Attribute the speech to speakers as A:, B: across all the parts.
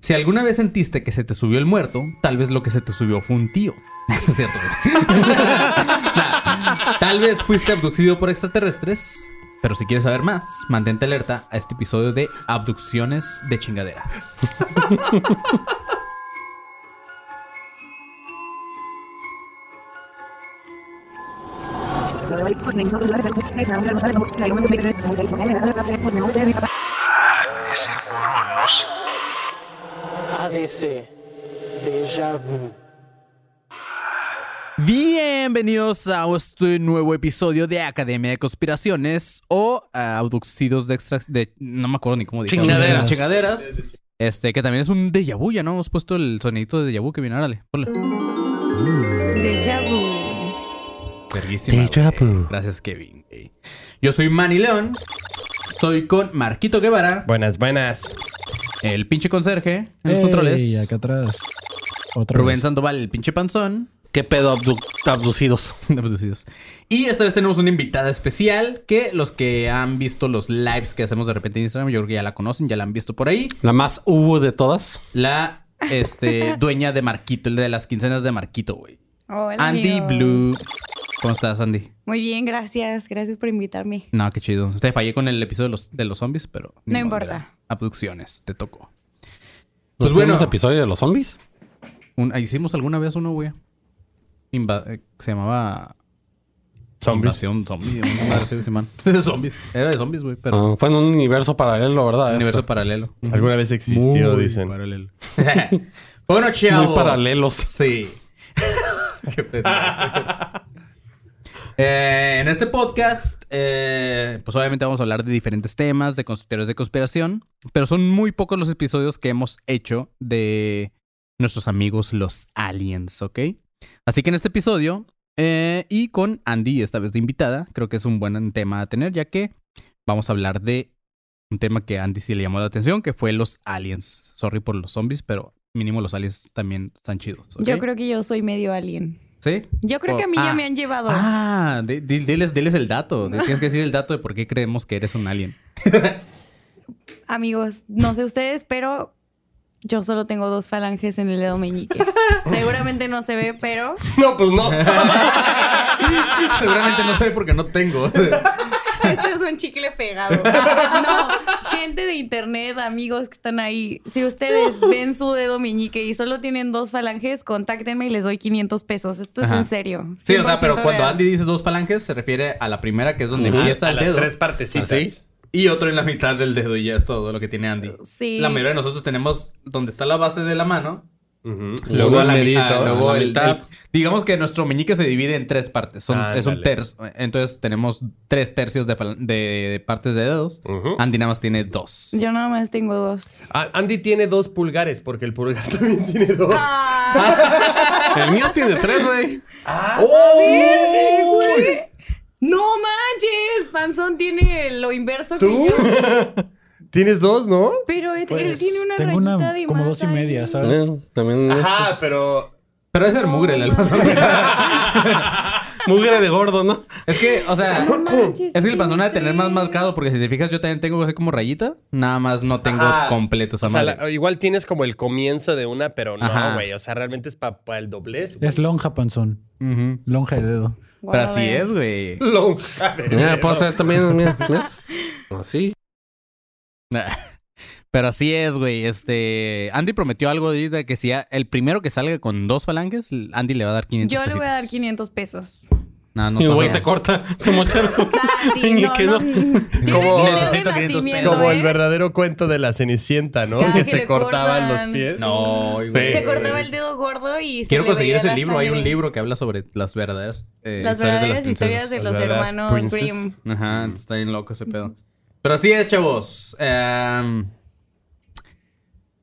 A: Si alguna vez sentiste que se te subió el muerto, tal vez lo que se te subió fue un tío. Es cierto. Nah, Tal vez fuiste abducido por extraterrestres. Pero si quieres saber más, mantente alerta a este episodio de Abducciones de Chingaderas.
B: ADC. Déjà vu.
A: Bienvenidos a este nuevo episodio de Academia de Conspiraciones o ah, abducidos de extra... De, no me acuerdo ni cómo dije.
C: Chingaderas.
A: Chingaderas. Este, que también es un déjà vu, ¿ya no? Hemos puesto el sonidito de déjà vu que viene, órale, ponle.
D: Déjà vu.
A: Verguísima,
C: Déjà vu.
A: Gracias, Kevin. Yo soy Manny León. Estoy con Marquito Guevara,
C: Buenas, buenas.
A: El pinche conserje en los
E: Ey,
A: controles.
E: acá atrás. Otra
A: Rubén
E: vez.
A: Sandoval, el pinche panzón.
C: ¿Qué pedo abdu- abducidos?
A: Abducidos. y esta vez tenemos una invitada especial que los que han visto los lives que hacemos de repente en Instagram, yo creo que ya la conocen, ya la han visto por ahí.
C: La más U de todas.
A: La este, dueña de Marquito, el de las quincenas de Marquito, güey.
D: Hola,
A: Andy. Blue. ¿Cómo estás, Andy?
D: Muy bien, gracias. Gracias por invitarme.
A: No, qué chido. Te fallé con el episodio de los, de los zombies, pero...
D: No
A: modo,
D: importa.
A: mira. Abducciones, te tocó.
C: Pues
A: Pues
C: bueno. episodio de los zombies?
A: Un- hicimos alguna vez uno, güey. Inva- eh, se llamaba...
C: Zombies.
A: Invasión zombie. de zombies. Era de zombies, güey, pero...
C: Ah, fue en un universo paralelo, ¿verdad?
A: universo paralelo.
F: Alguna vez existió,
A: Muy
F: dicen.
A: paralelo. bueno, chavos.
C: Muy paralelos.
A: Sí. Qué pendejo. Eh, en este podcast, eh, pues obviamente vamos a hablar de diferentes temas, de teorías de conspiración, pero son muy pocos los episodios que hemos hecho de nuestros amigos los aliens, ¿ok? Así que en este episodio, eh, y con Andy, esta vez de invitada, creo que es un buen tema a tener, ya que vamos a hablar de un tema que Andy sí le llamó la atención, que fue los aliens. Sorry por los zombies, pero mínimo los aliens también están chidos.
D: Yo creo que yo soy medio alien.
A: ¿Sí?
D: Yo creo que a mí ya
A: ah.
D: me han llevado.
A: Ah, di- di- diles, diles el dato. Tienes que decir el dato de por qué creemos que eres un alien.
D: Amigos, no sé ustedes, pero yo solo tengo dos falanges en el dedo meñique. Seguramente no se ve, pero
F: No, pues no.
A: Seguramente no sé porque no tengo.
D: esto es un chicle pegado. No, gente de internet, amigos que están ahí, si ustedes ven su dedo meñique y solo tienen dos falanges, contáctenme y les doy 500 pesos. Esto es
A: Ajá.
D: en serio.
A: Sí, o sea, pero
D: 100%
A: cuando. Andy dice dos falanges, se refiere a la primera, que es donde empieza
F: A
A: el
F: las
A: dedo.
F: tres partecitas.
C: ¿Así?
A: Y otro en la mitad del dedo, y ya es todo lo que tiene Andy.
D: Sí.
A: La mayoría de nosotros tenemos donde está la base de la mano. Luego, la, mi-
F: medito.
A: ah, luego
C: la
A: el-
C: mitad.
A: el- digamos que nuestro meñique se divide en tres partes. Son, es un tercio. Entonces tenemos tres tercios de, fal- de- de partes de dedos. Andy nada más tiene dos.
D: Yo nada más tengo dos.
F: Ah, Andy tiene dos pulgares porque el pulgar también tiene dos.
C: El mío tiene tres, güey.
D: No manches, Panzón tiene lo inverso
F: ¿Tú?
D: que yo.
F: ¿Tienes dos, no?
D: Pero él, él
E: Pues,
D: tiene una
E: tengo una
D: de
E: como dos y media, ¿sabes?
C: Eh, también
F: Ajá, pero...
A: Pero es ser mugre el panzón.
C: es mugre de gordo, ¿no?
A: es que, o sea,
D: No manches,
A: es que el panzón ha de tener más marcado porque si te fijas yo también tengo así como rayita. Nada más no tengo
F: Ajá.
A: completo esa
F: O sea, la- igual tienes como el comienzo de una, pero no, güey. O sea, realmente es para el doblez.
E: Es lonja, panzón. Lonja de dedo.
A: Pero así es, güey.
F: Lonja de
C: Mira,
F: dedo.
C: puedo hacer también, mira, ¿ves? Así.
A: Pero así es, güey. Este. Andy prometió algo de que si el primero que salga con dos falanges, Andy le va a dar 500
D: Yo le voy a dar
A: pesitos.
D: 500 pesos.
A: No, no
C: Y el güey se corta, se mocha.
D: Ah, sí, no,
C: que
D: no.
F: Como-
D: que ser de
A: Necesito 500
D: nacimiento,
F: Como
D: ¿eh?
F: el verdadero cuento de la Cenicienta, ¿no? Que,
D: que
F: se cortaban
D: cortan.
F: los pies.
A: No, güey.
F: Sí.
D: Se cortaba el dedo gordo y se
A: Quiero
D: le
A: conseguir ese libro. Hay un libro que habla sobre las verdaderas eh,
D: Las
A: historias de las
D: verdaderas historias
A: princesas.
D: de los hermanos. Grimm.
A: Ajá, está bien loco ese pedo. Pero así es, chavos. Em,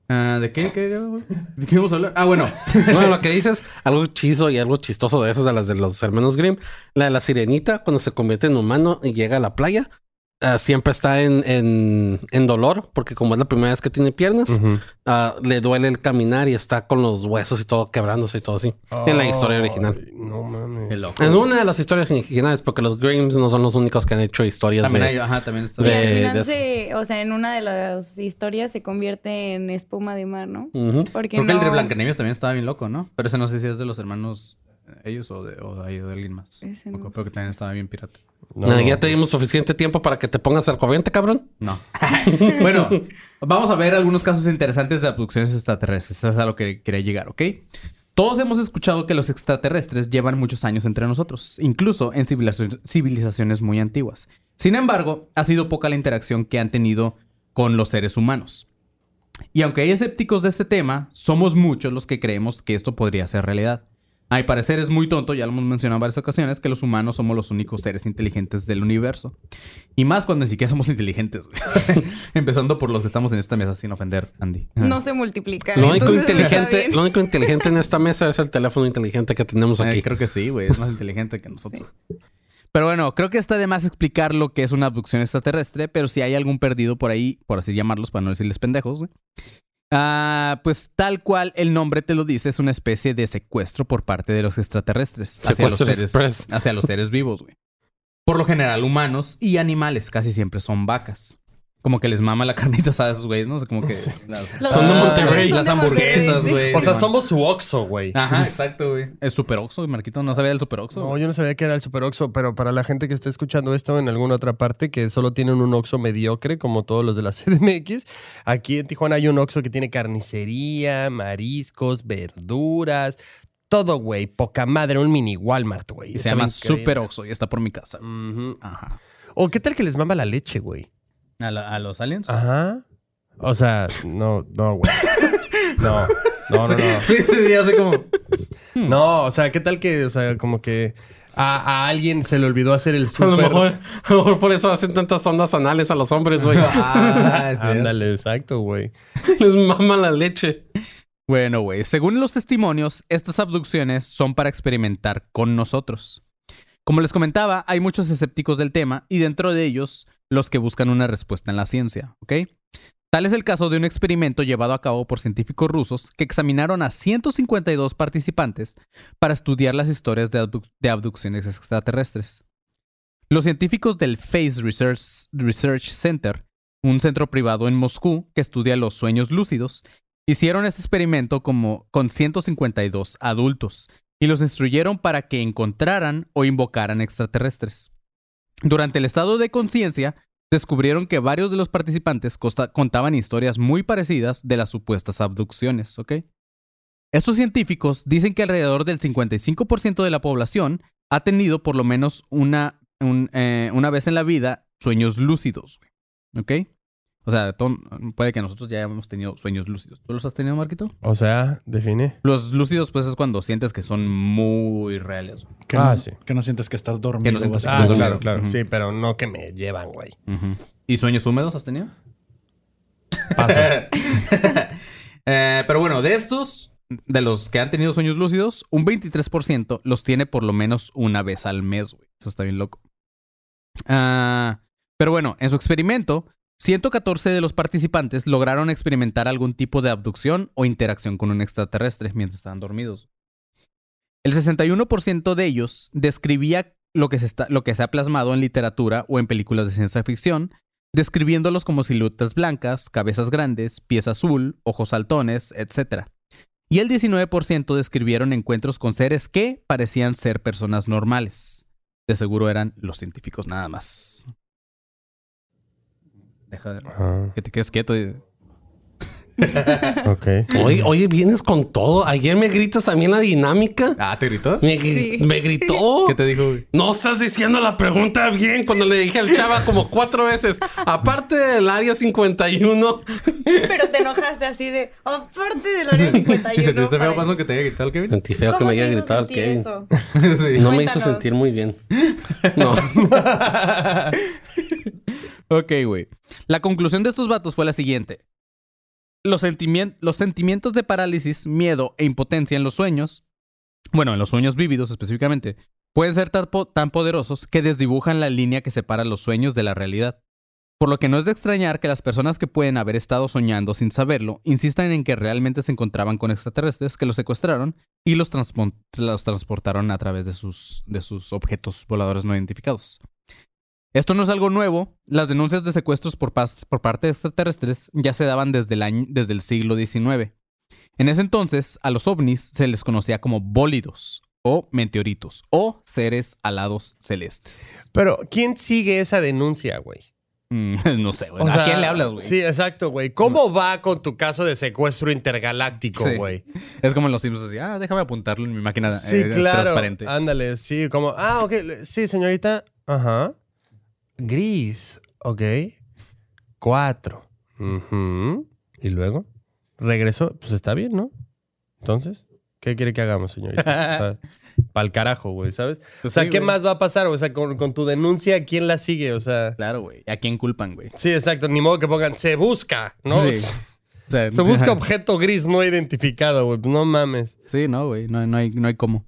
A: ah, ¿De qué? ¿Qué? ¿De qué vamos a hablar? Ah, bueno.
C: Bueno, lo que dices, algo chizo y algo chistoso de esas de las de los hermanos Grimm. La de la sirenita, cuando se convierte en humano y llega a la playa. Ah, siempre está en, en, en dolor, porque como es la primera vez que tiene piernas, ah, le duele el caminar y está con los huesos y todo quebrándose y todo así. En la historia original.
F: Ay, no mames.
C: En una de las historias originales, porque los Grims no son los únicos que han hecho historias
A: También
C: de...
A: hay, ajá, también
C: de- de-
D: se- o sea, en una de las historias se convierte en espuma de mar, ¿no? Porque
A: Creo que el de
D: no-
A: Blancanieves también estaba bien loco, ¿no? Pero ese no sé si es de los hermanos ellos o de, o de, ahí, o de alguien más.
D: Ese no.
A: Creo que también estaba bien pirata.
F: No.
C: Ya te dimos suficiente tiempo para que te pongas al corriente, cabrón.
A: No. bueno, vamos a ver algunos casos interesantes de abducciones extraterrestres. Eso es a lo que quería llegar, ¿ok? Todos hemos escuchado que los extraterrestres llevan muchos años entre nosotros, incluso en civilizaci- civilizaciones muy antiguas. Sin embargo, ha sido poca la interacción que han tenido con los seres humanos. Y aunque hay escépticos de este tema, somos muchos los que creemos que esto podría ser realidad. A mi parecer es muy tonto, ya lo hemos mencionado en varias ocasiones, que los humanos somos los únicos seres inteligentes del universo. Y más cuando ni siquiera somos inteligentes, güey. Empezando por los que estamos en esta mesa sin ofender, Andy.
D: No se multiplican.
C: Lo único, inteligente, lo único inteligente en esta mesa es el teléfono inteligente que tenemos
A: Eh,
C: aquí.
A: creo que sí, güey. Es más inteligente que nosotros. Pero bueno, creo que está de más explicar lo que es una abducción extraterrestre, pero si hay algún perdido por ahí, por así llamarlos, para no decirles pendejos, güey. Ah, pues tal cual el nombre te lo dice, es una especie de secuestro por parte de los extraterrestres hacia los, seres, hacia los seres vivos, güey. Por lo general, humanos y animales, casi siempre son vacas. Como que les mama la carnita asada a esos güeyes, ¿no? O sea, como que... Las,
D: Los-
C: Son de
A: Ah,
C: Monterrey.
A: Las hamburguesas,
D: sí.
A: güey.
F: O sea, somos su Oxxo, güey.
A: Ajá, exacto, güey. El Super Oxxo, Marquito. No sabía del Super Oxxo.
F: No, yo no sabía que era el Super Oxxo, pero para la gente que está escuchando esto en alguna otra parte, que solo tienen un Oxxo mediocre, como todos los de la CDMX, aquí en Tijuana hay un Oxxo que tiene carnicería, mariscos, verduras, todo, güey. Poca madre, un mini Walmart, güey.
A: Se llama
F: increíble.
A: Super Oxxo y está por mi casa.
F: Ujú.
A: Ajá.
F: O qué tal que les mama la leche, güey.
A: ¿A, la- a los aliens?
F: Ajá. O sea, no, no, güey. No, no, no, no.
A: Sí, sí, ya sé como.
F: No, o sea, ¿qué tal que, o sea, como que a, a alguien se le olvidó hacer el
C: A
F: super...
C: lo, mejor, a lo mejor por eso hacen tantas ondas anales a los hombres, güey.
A: Ah, sí.
F: Ándale, exacto, güey.
C: Les mama la leche.
A: Bueno, güey, según los testimonios, estas abducciones son para experimentar con nosotros. Como les comentaba, hay muchos escépticos del tema y dentro de ellos los que buscan una respuesta en la ciencia, ¿ok? Tal es el caso de un experimento llevado a cabo por científicos rusos que examinaron a 152 participantes para estudiar las historias de, abduc- de abducciones extraterrestres. Los científicos del Face Research, Research Center, un centro privado en Moscú que estudia los sueños lúcidos, hicieron este experimento como con 152 adultos y los instruyeron para que encontraran o invocaran extraterrestres. Durante el estado de conciencia, descubrieron que varios de los participantes contaban historias muy parecidas de las supuestas abducciones, ¿ok? Estos científicos dicen que alrededor del 55% de la población ha tenido por lo menos una, un, eh, una vez en la vida sueños lúcidos, ¿ok? O sea, puede que nosotros ya hayamos tenido sueños lúcidos. ¿Tú los has tenido, Marquito?
F: O sea, define.
A: Los lúcidos, pues, es cuando sientes que son muy reales.
E: Que,
F: Ah,
E: no,
F: sí.
E: que no sientes que estás dormido.
A: Que no sientes que
E: básicamente.
A: estás
F: Ah,
A: dormido.
F: claro, claro. Sí, pero no que me llevan, güey.
A: ¿Y sueños húmedos has tenido?
F: Paso.
A: Eh, pero bueno, de estos, de los que han tenido sueños lúcidos, un 23% los tiene por lo menos una vez al mes, güey. Eso está bien loco. Ah, pero bueno, en su experimento, 114 de los participantes lograron experimentar algún tipo de abducción o interacción con un extraterrestre mientras estaban dormidos. El 61% de ellos describía lo que, se lo que se ha plasmado en literatura o en películas de ciencia ficción, describiéndolos como siluetas blancas, cabezas grandes, pies azul, ojos saltones, etc. Y el 19% describieron encuentros con seres que parecían ser personas normales. De seguro eran los científicos nada más. Deja de...
F: Ah,
A: Que te quedes quieto. y-
F: ok.
C: Oye, oye, vienes con todo. Ayer me gritas también la dinámica.
A: Ah, ¿te gritó?
C: Me, gri-
D: Sí.
C: me gritó.
A: ¿Qué te dijo? güey?
C: No estás diciendo la pregunta bien cuando le dije al chava como cuatro veces. Aparte del área 51.
D: Pero te enojaste así de, aparte del área 51.
A: ¿Y sentiste feo, que te haya gritado el Kevin?
C: Sentí feo que
D: ¿Cómo
C: me haya gritado el Kevin.
D: eso?
A: sí.
C: No me hizo sentir muy bien. No.
A: Ok, güey. La conclusión de estos vatos fue la siguiente. Los, sentimien- los sentimientos de parálisis, miedo e impotencia en los sueños, bueno, en los sueños vívidos específicamente, pueden ser tan, po- tan poderosos que desdibujan la línea que separa los sueños de la realidad. Por lo que no es de extrañar que las personas que pueden haber estado soñando sin saberlo insistan en que realmente se encontraban con extraterrestres que los secuestraron y los, transportaron a través de sus objetos voladores no identificados. Esto no es algo nuevo. Las denuncias de secuestros por, parte de extraterrestres ya se daban desde el, año- desde el siglo XIX. En ese entonces, a los ovnis se les conocía como bólidos o meteoritos o seres alados celestes.
F: Pero, ¿quién sigue esa denuncia, güey?
A: Mm, no sé, güey.
F: O
A: ¿A
F: sea,
A: quién le hablas, güey?
F: Sí, exacto, güey. ¿Cómo va con tu caso de secuestro intergaláctico,
A: Sí.
F: güey?
A: Es como en los Simpsons, así, ah, déjame apuntarlo en mi máquina
F: Sí,
A: eh,
F: claro.
A: transparente.
F: Ándale, sí, como, ah, ok, sí, señorita. Ajá. Gris, ok. Cuatro. Y luego, regresó, pues está bien, ¿no? Entonces, ¿qué quiere que hagamos, señorita? Para el carajo, güey, ¿sabes? O sea,
A: Sí,
F: ¿qué
A: güey.
F: más va a pasar? O sea, con, con tu denuncia, ¿quién la sigue? O sea,
A: Claro, güey. ¿A quién culpan, güey?
F: sí, exacto. Ni modo que pongan, se busca, ¿no?
A: Sí. O sea,
F: Se busca objeto gris no identificado, güey. No mames.
A: Sí, no, güey. No, no hay, no hay cómo.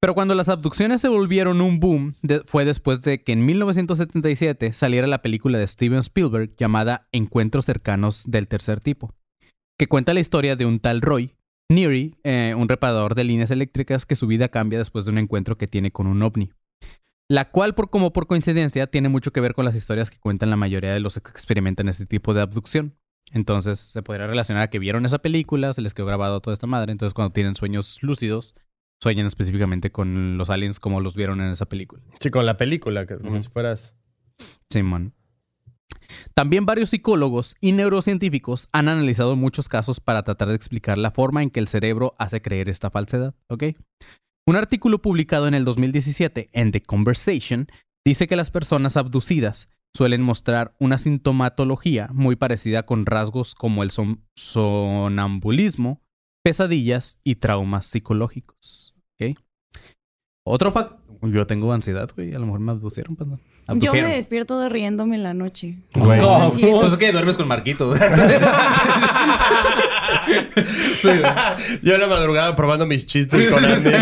A: Pero cuando las abducciones se volvieron un boom, fue después de que en 1977 saliera la película de Steven Spielberg llamada Encuentros cercanos del tercer tipo, que cuenta la historia de un tal Roy Neary, eh, un reparador de líneas eléctricas que su vida cambia después de un encuentro que tiene con un ovni. La cual, por, como por coincidencia, tiene mucho que ver con las historias que cuentan la mayoría de los que experimentan este tipo de abducción. Entonces, se podría relacionar a que vieron esa película, se les quedó grabado toda esta madre. Entonces, cuando tienen sueños lúcidos, sueñan específicamente con los aliens como los vieron en esa película.
F: Sí, con la película, que como si fueras.
A: Simón. También varios psicólogos y neurocientíficos han analizado muchos casos para tratar de explicar la forma en que el cerebro hace creer esta falsedad, ¿ok? Un artículo publicado en el 2017 en The Conversation dice que las personas abducidas suelen mostrar una sintomatología muy parecida con rasgos como el son- sonambulismo, pesadillas y traumas psicológicos, ¿ok? Otro factor... Yo tengo ansiedad, güey. A lo mejor me abducieron, pues, ¿no?
D: Yo me despierto de riéndome en la noche.
F: Güey.
A: No,
D: es.
A: pues es que duermes con Marquito.
F: Yo en la madrugada probando mis chistes con Andy. ¿no?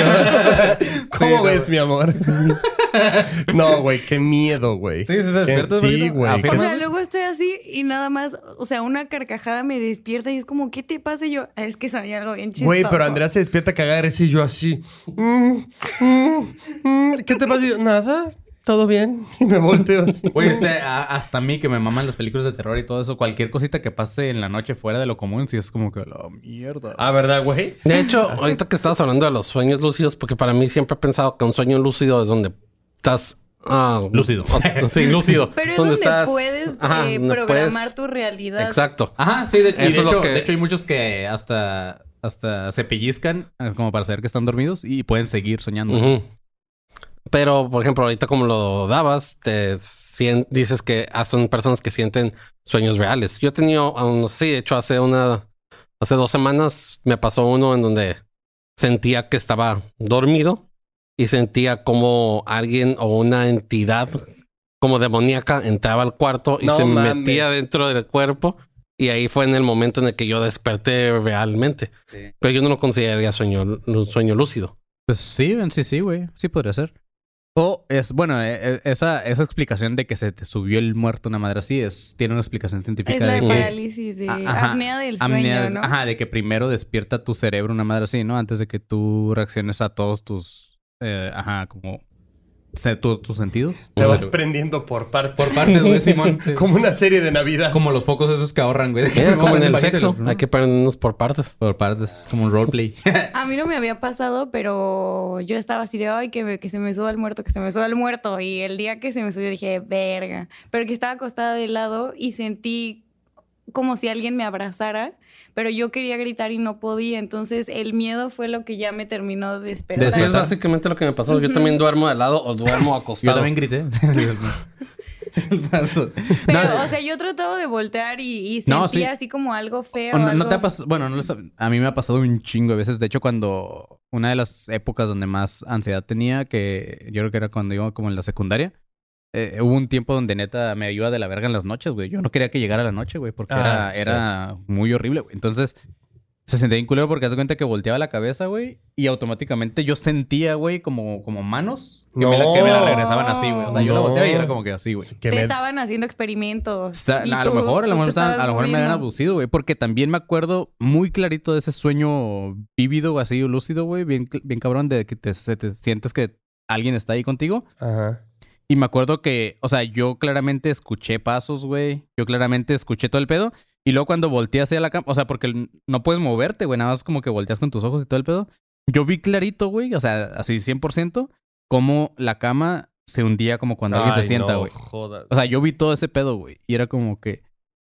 F: ¿Cómo
A: no,
F: ves, mi amor? no, güey, qué miedo, güey.
A: Sí, se despierta,
F: Sí, güey.
D: O sea, luego estoy así y nada más, o sea, una carcajada me despierta y es como, ¿qué te pasa? Y yo, "Ah, es que soñé algo bien chistoso.
F: Güey, pero Andrea se despierta cagada y yo así. mm, mm, mm, ¿Qué te pasa? Y yo, nada, todo bien. Y me volteo.
A: Güey, este, a- hasta a mí que me maman las películas de terror y todo eso, cualquier cosita que pase en la noche fuera de lo común, sí es como que la mierda.
F: Ah, ¿verdad, güey?
C: De hecho, ahorita que estabas hablando de los sueños lúcidos, porque para mí siempre he pensado que un sueño lúcido es donde estás... ah,
A: Lúcido.
C: o sea, sí, lúcido.
D: Pero es donde,
C: estás-
D: puedes
C: Ajá,
D: eh,
C: donde
D: programar
C: puedes-
D: tu realidad.
C: Exacto.
A: Ajá, sí, de, y de
C: Eso es lo
A: hecho,
C: que-
A: de hecho hay muchos que hasta, hasta se pellizcan eh, como para saber que están dormidos y pueden seguir soñando.
C: Pero, por ejemplo, ahorita como lo dabas, te sien- dices que ah, son personas que sienten sueños reales. Yo he tenido, aún sí, de hecho, hace una, hace dos semanas me pasó uno en donde sentía que estaba dormido y sentía como alguien o una entidad como demoníaca entraba al cuarto y
F: No
C: se
F: mames.
C: metía dentro del cuerpo. Y ahí fue en el momento en el que yo desperté realmente.
A: Sí.
C: Pero yo no lo consideraría sueño, sueño lúcido.
A: Pues sí, en sí, sí, güey. Sí podría ser. O es, bueno, eh, eh, esa, esa explicación de que se te subió el muerto una madre así es, tiene una explicación científica
D: Es la
A: de
D: parálisis, de
A: ajá.
D: apnea del sueño.
A: Ajá, de que primero despierta tu cerebro una madre así, ¿no? Antes de que tú reacciones a todos tus... eh, ajá, como... se- tu- tus sentidos.
F: Te vas prendiendo por partes.
A: Por partes, güey, Simón. Sí.
F: Como una serie de Navidad.
A: Como los focos esos que ahorran, güey.
C: Como en el sexo, hay que ponernos por partes.
A: Por partes, como un roleplay.
D: A mí no me había pasado, pero yo estaba así de, ay, que, me- que se me suba el muerto, que se me suba el muerto. Y el día que se me subió dije, verga. Pero que estaba acostada de lado y sentí como si alguien me abrazara, pero yo quería gritar y no podía. Entonces el miedo fue lo que ya me terminó de despertar.
C: Sí, es
A: Despertar.
C: básicamente lo que me pasó. Yo también duermo de lado o duermo
A: Yo
C: acostado.
A: también grité.
D: Pero,
A: No,
D: o sea, yo trataba de voltear y, y sentía
A: No, sí.
D: así como algo feo.
A: O no, te ha pasado, bueno, no a mí me ha pasado un chingo de veces. De hecho, cuando una de las épocas donde más ansiedad tenía, que yo creo que era cuando iba como en la secundaria, eh, hubo un tiempo donde neta me iba de la verga en las noches, güey. Yo no quería que llegara la noche, güey, porque
F: Ah,
A: era, era muy horrible, güey. Entonces, Se sentía bien culero porque haz de cuenta que volteaba la cabeza, güey. Y automáticamente yo sentía, güey, como, como manos que, me la, que me la
F: No.
A: regresaban así, güey. O sea, yo la
F: No.
A: volteaba y era como que así, güey.
D: Te
F: me-
D: estaban haciendo experimentos.
A: Está-
D: y
A: a lo mejor, a lo mejor, estaban- a lo mejor me habían abducido, güey. Porque también me acuerdo muy clarito de ese sueño vívido, así, lúcido, güey. Bien, bien cabrón de que te, se te sientes que alguien está ahí contigo.
F: Ajá.
A: Y me acuerdo que, o sea, yo claramente escuché pasos, güey. Yo claramente escuché todo el pedo. Y luego cuando volteé hacia la cama, o sea, porque no puedes moverte, güey. Nada más como que volteas con tus ojos y todo el pedo. Yo vi clarito, güey, o sea, así 100%, cómo la cama se hundía como cuando alguien se sienta,
F: no
A: güey.
F: jodas.
A: O sea, yo vi todo ese pedo, güey. Y era como que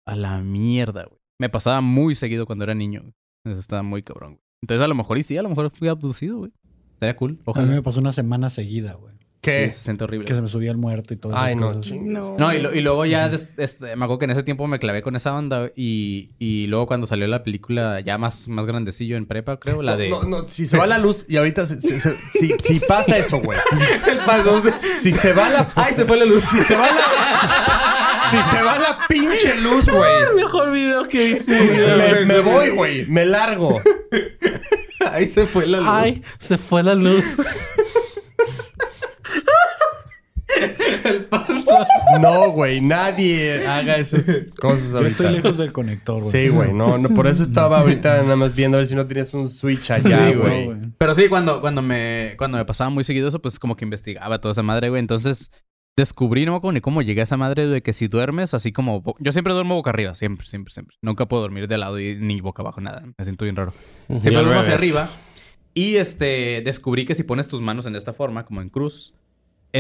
A: a la mierda, güey. Me pasaba muy seguido cuando era niño. güey. Eso estaba muy cabrón, güey. Entonces a lo mejor y sí, a lo mejor fui abducido, güey. Estaría cool.
E: A mí
A: Ojalá.
E: me pasó una semana seguida, güey.
F: ¿Qué?
A: Sí, se siente horrible.
E: Que se me subía el muerto y todo
F: Ay, no,
E: cosas.
D: No.
A: No, y, lo- y luego ya, des- me acuerdo que en ese tiempo me clavé con esa onda y, y luego cuando salió la película ya más, más grandecillo en prepa, creo, la de...
F: No, no, si se va la luz y ahorita se- se- se- si, si pasa eso, güey. Si se va la.
A: ¡Ay, se fue la luz!
F: Si se va la. Si se va la pinche luz, güey.
C: Mejor video que hice.
F: Me, me voy, güey. Me largo.
A: ¡Ay, se fue la luz!
C: Ay, se fue la luz.
F: No, güey. Nadie haga esas cosas
E: Yo
F: ahorita.
E: estoy lejos del conector, güey.
F: Sí, güey. No, no, por eso estaba ahorita nada más viendo a ver si no tienes un switch allá, güey.
A: Pero sí, cuando, cuando, me, cuando me pasaba muy seguido eso, pues como que investigaba toda esa madre, güey. Entonces descubrí, no me acuerdo ni cómo llegué a esa madre de que si duermes así como... Yo siempre duermo boca arriba, siempre, siempre, siempre. Nunca puedo dormir de lado y ni boca abajo, nada. Me siento bien raro. Siempre duermo hacia arriba. Y este, descubrí que si pones tus manos en esta forma, como en cruz,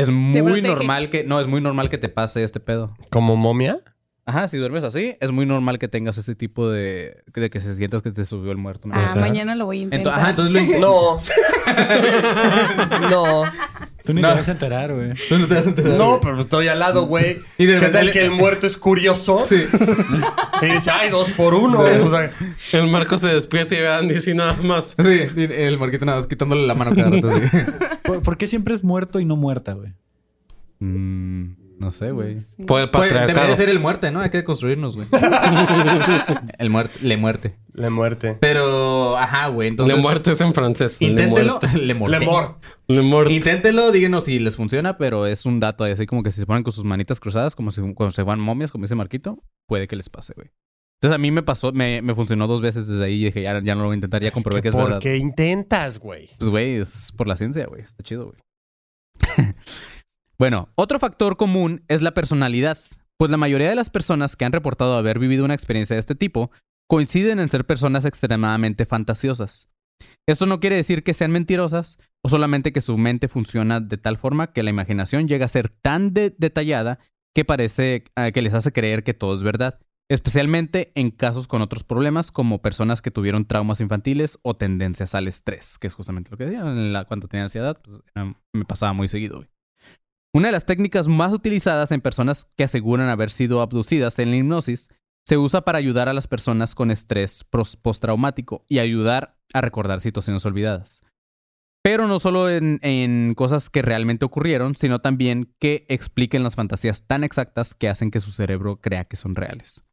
A: es muy normal que... No, es muy normal que te pase este pedo.
F: ¿Como momia?
A: Ajá, si duermes así, es muy normal que tengas ese tipo de... De que se sientas que te subió el muerto. ¿no?
D: Ah, mañana lo voy a
A: Ento-
D: intentar.
A: ajá, entonces lo.
F: No. no.
E: Tú ni
A: No.
E: te vas a enterar, güey.
A: Tú no te vas a enterar.
F: No, pero estoy al lado, güey.
A: Y de
F: ¿Qué
A: repente
F: tal
A: le-
F: que el muerto es curioso?
A: Sí.
F: Y dice, ay, dos por uno. O sea,
C: El Marco se despierta y ve a Andy así nada más.
A: Sí, el marquito nada más quitándole la mano cada rato. sí.
E: ¿Por, por qué siempre es muerto y no muerta, güey?
A: Mm, no sé, güey.
C: Por el
A: Pues, debería de ser el muerte, ¿no? Hay que construirnos, güey. el muerte, le muerte.
F: la muerte.
A: Pero, ajá, güey. Entonces,
C: Le muerte es en francés. Le
A: Inténtelo. Le muerte.
F: Le mort.
C: Le muerte.
A: Inténtelo, díganos si les funciona, pero es un dato ahí, así como que si se ponen con sus manitas cruzadas, como si cuando se van momias, como dice Marquito, puede que les pase, güey. Entonces a mí me pasó, me, me funcionó dos veces desde ahí y dije, ya, ya no lo voy a intentar, ya comprobé
F: Es
A: que,
F: que
A: es
F: ¿Por
A: verdad.
F: qué intentas, güey?
A: Pues, güey, es por la ciencia, güey. Está chido, güey. bueno, otro factor común es la personalidad. Pues la mayoría de las personas que han reportado haber vivido una experiencia de este tipo coinciden en ser personas extremadamente fantasiosas. Esto no quiere decir que sean mentirosas o solamente que su mente funciona de tal forma que la imaginación llega a ser tan de- detallada que parece eh, que les hace creer que todo es verdad. Especialmente en casos con otros problemas como personas que tuvieron traumas infantiles o tendencias al estrés, que es justamente lo que decía. En la- cuando tenía ansiedad, pues, me pasaba muy seguido. Una de las técnicas más utilizadas en personas que aseguran haber sido abducidas en la hipnosis se usa para ayudar a las personas con estrés postraumático y ayudar a recordar situaciones olvidadas. Pero no solo en, en cosas que realmente ocurrieron, sino también que expliquen las fantasías tan exactas que hacen que su cerebro crea que son reales.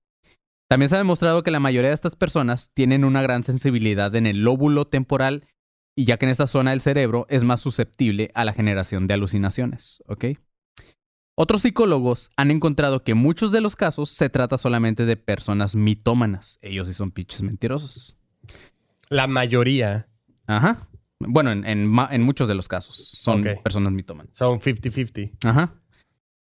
A: También se ha demostrado que la mayoría de estas personas tienen una gran sensibilidad en el lóbulo temporal y ya que en esta zona del cerebro es más susceptible a la generación de alucinaciones, ¿ok? Otros psicólogos han encontrado que muchos de los casos se trata solamente de personas mitómanas. Ellos sí son pinches mentirosos.
F: La mayoría
A: Ajá. Bueno, en, en ma- en muchos de los casos son personas mitómanas.
F: son 50-50.
A: Ajá.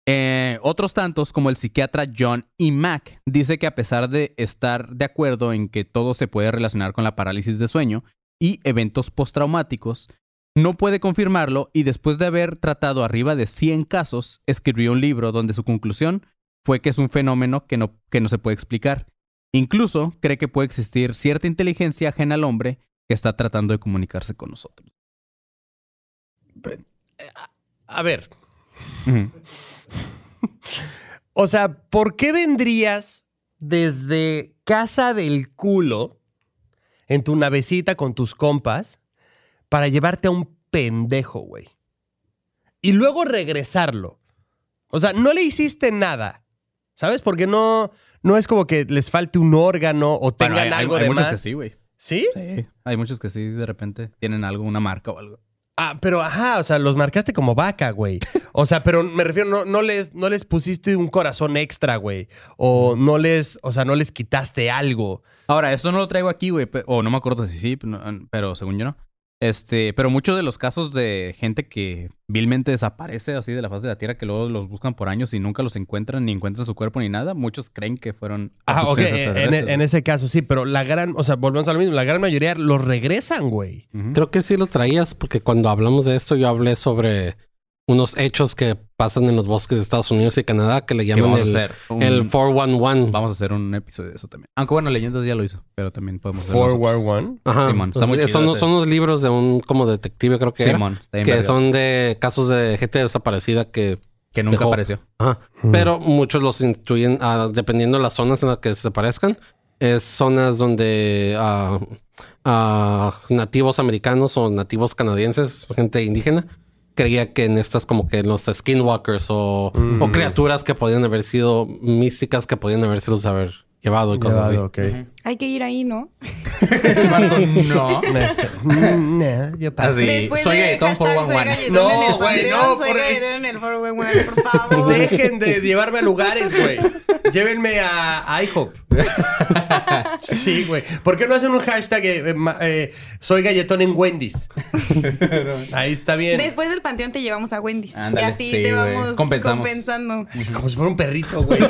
A: Eh, otros tantos, como el psiquiatra John E. Mack, dice que a pesar de estar de acuerdo en que todo se puede relacionar con la parálisis de sueño y eventos postraumáticos, no puede confirmarlo y después de haber tratado arriba de 100 casos, escribió un libro donde su conclusión fue que es un fenómeno que no, que no se puede explicar. Incluso cree que puede existir cierta inteligencia ajena al hombre que está tratando de comunicarse con nosotros.
F: A ver, o sea, ¿por qué vendrías desde casa del culo en tu navecita con tus compas para llevarte a un pendejo, güey? Y luego regresarlo. O sea, no le hiciste nada. ¿Sabes? Porque no, no es como que les falte un órgano o
A: Bueno,
F: tengan
A: hay- hay-
F: algo
A: hay
F: de
A: muchos
F: más.
A: que sí, güey.
F: ¿Sí?
A: Sí. Hay muchos que sí, de repente tienen algo, una marca o algo.
F: Ah, pero ajá, o sea, los marcaste como vaca, güey. O sea, pero me refiero, no, no, les, no les pusiste un corazón extra, güey. O no les, o sea, no les quitaste algo.
A: Ahora, esto no lo traigo aquí, güey. O no me acuerdo si sí, pero, pero según yo no. Este, pero muchos de los casos de gente que vilmente desaparece así de la faz de la tierra, que luego los buscan por años y nunca los encuentran, ni encuentran su cuerpo ni nada, muchos creen que fueron.
F: Ah, ok, en,
A: extraterrestres,
F: en ese caso sí, pero la gran, o sea, volvemos a lo mismo, la gran mayoría los regresan, güey.
C: Creo que sí lo traías porque cuando hablamos de esto yo hablé sobre unos hechos que pasan en los bosques de Estados Unidos y Canadá que le llaman
A: vamos a
C: el,
A: hacer un-
C: el 411.
A: Vamos a hacer un episodio de eso también. Aunque bueno, Leyendas ya lo hizo, pero también podemos hacer nosotros.
F: 411.
C: Ajá.
A: Simón, está muy
C: Pues,
A: chido
C: son,
A: ese.
C: son unos libros de un como detective creo que
A: Simón,
C: que son de casos de gente desaparecida que
A: que nunca
C: dejó-
A: apareció.
C: Ajá. Pero muchos los incluyen, ah, dependiendo de las zonas en las que se aparezcan, es zonas donde ah, ah, nativos americanos o nativos canadienses, gente indígena, creía que en estas como que los skinwalkers o,
F: Mm.
C: o criaturas que podían haber sido místicas que podían haber llevado y cosas
F: Llevado,
C: así.
F: ok.
D: Hay que ir ahí, ¿no?
A: no.
F: Este, mm, yo paso.
A: Así.
D: Después
A: soy Gayetón
D: soy
A: 411.
D: Gayetón
F: No, güey, no,
D: soy
F: por-
D: en el 411, por favor.
F: Dejen de llevarme a lugares, güey. Llévenme a IHOP. Sí, güey. ¿Por qué no hacen un hashtag eh, ma- eh, soy galletón en Wendy's? Ahí está bien.
D: Después del panteón te llevamos a Wendy's.
A: Ándale,
D: y así
A: sí,
D: te
A: güey.
D: vamos compensando.
F: Como si fuera un perrito, güey.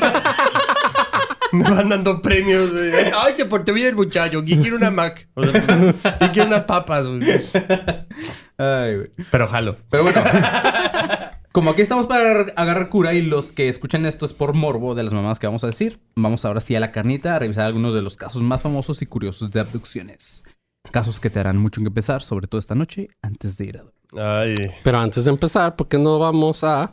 F: Me van dando premios, güey. Ay, se portó bien el muchacho. ¿Quién quiere una Mac? O sea, ¿Quién quiere unas papas, güey?
A: Ay, güey.
F: Pero jalo.
A: Pero bueno, como aquí estamos para agarrar- agarrar cura y los que escuchan esto es por morbo de las mamadas que vamos a decir, vamos ahora sí a la carnita a revisar algunos de los casos más famosos y curiosos de abducciones. Casos que te harán mucho que empezar, sobre todo esta noche, antes de ir a dormir.
F: Ay.
C: Pero antes de empezar, ¿por qué no vamos a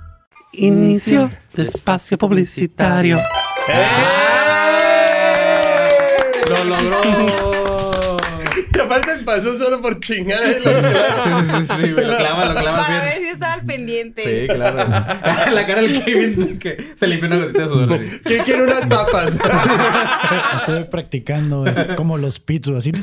C: Inicio de espacio publicitario?
A: ¡Lo logró!
F: Y aparte pasó solo por chingar. ¿eh?
A: Sí, sí, sí, lo clama, lo clama
D: Para
A: bien.
D: ver si estaba al pendiente.
A: Sí, claro. la cara del Kevin que se limpió una gotita de sudor.
F: ¿Quién quiere unas papas?
E: Estuve practicando es como los pizzos, así.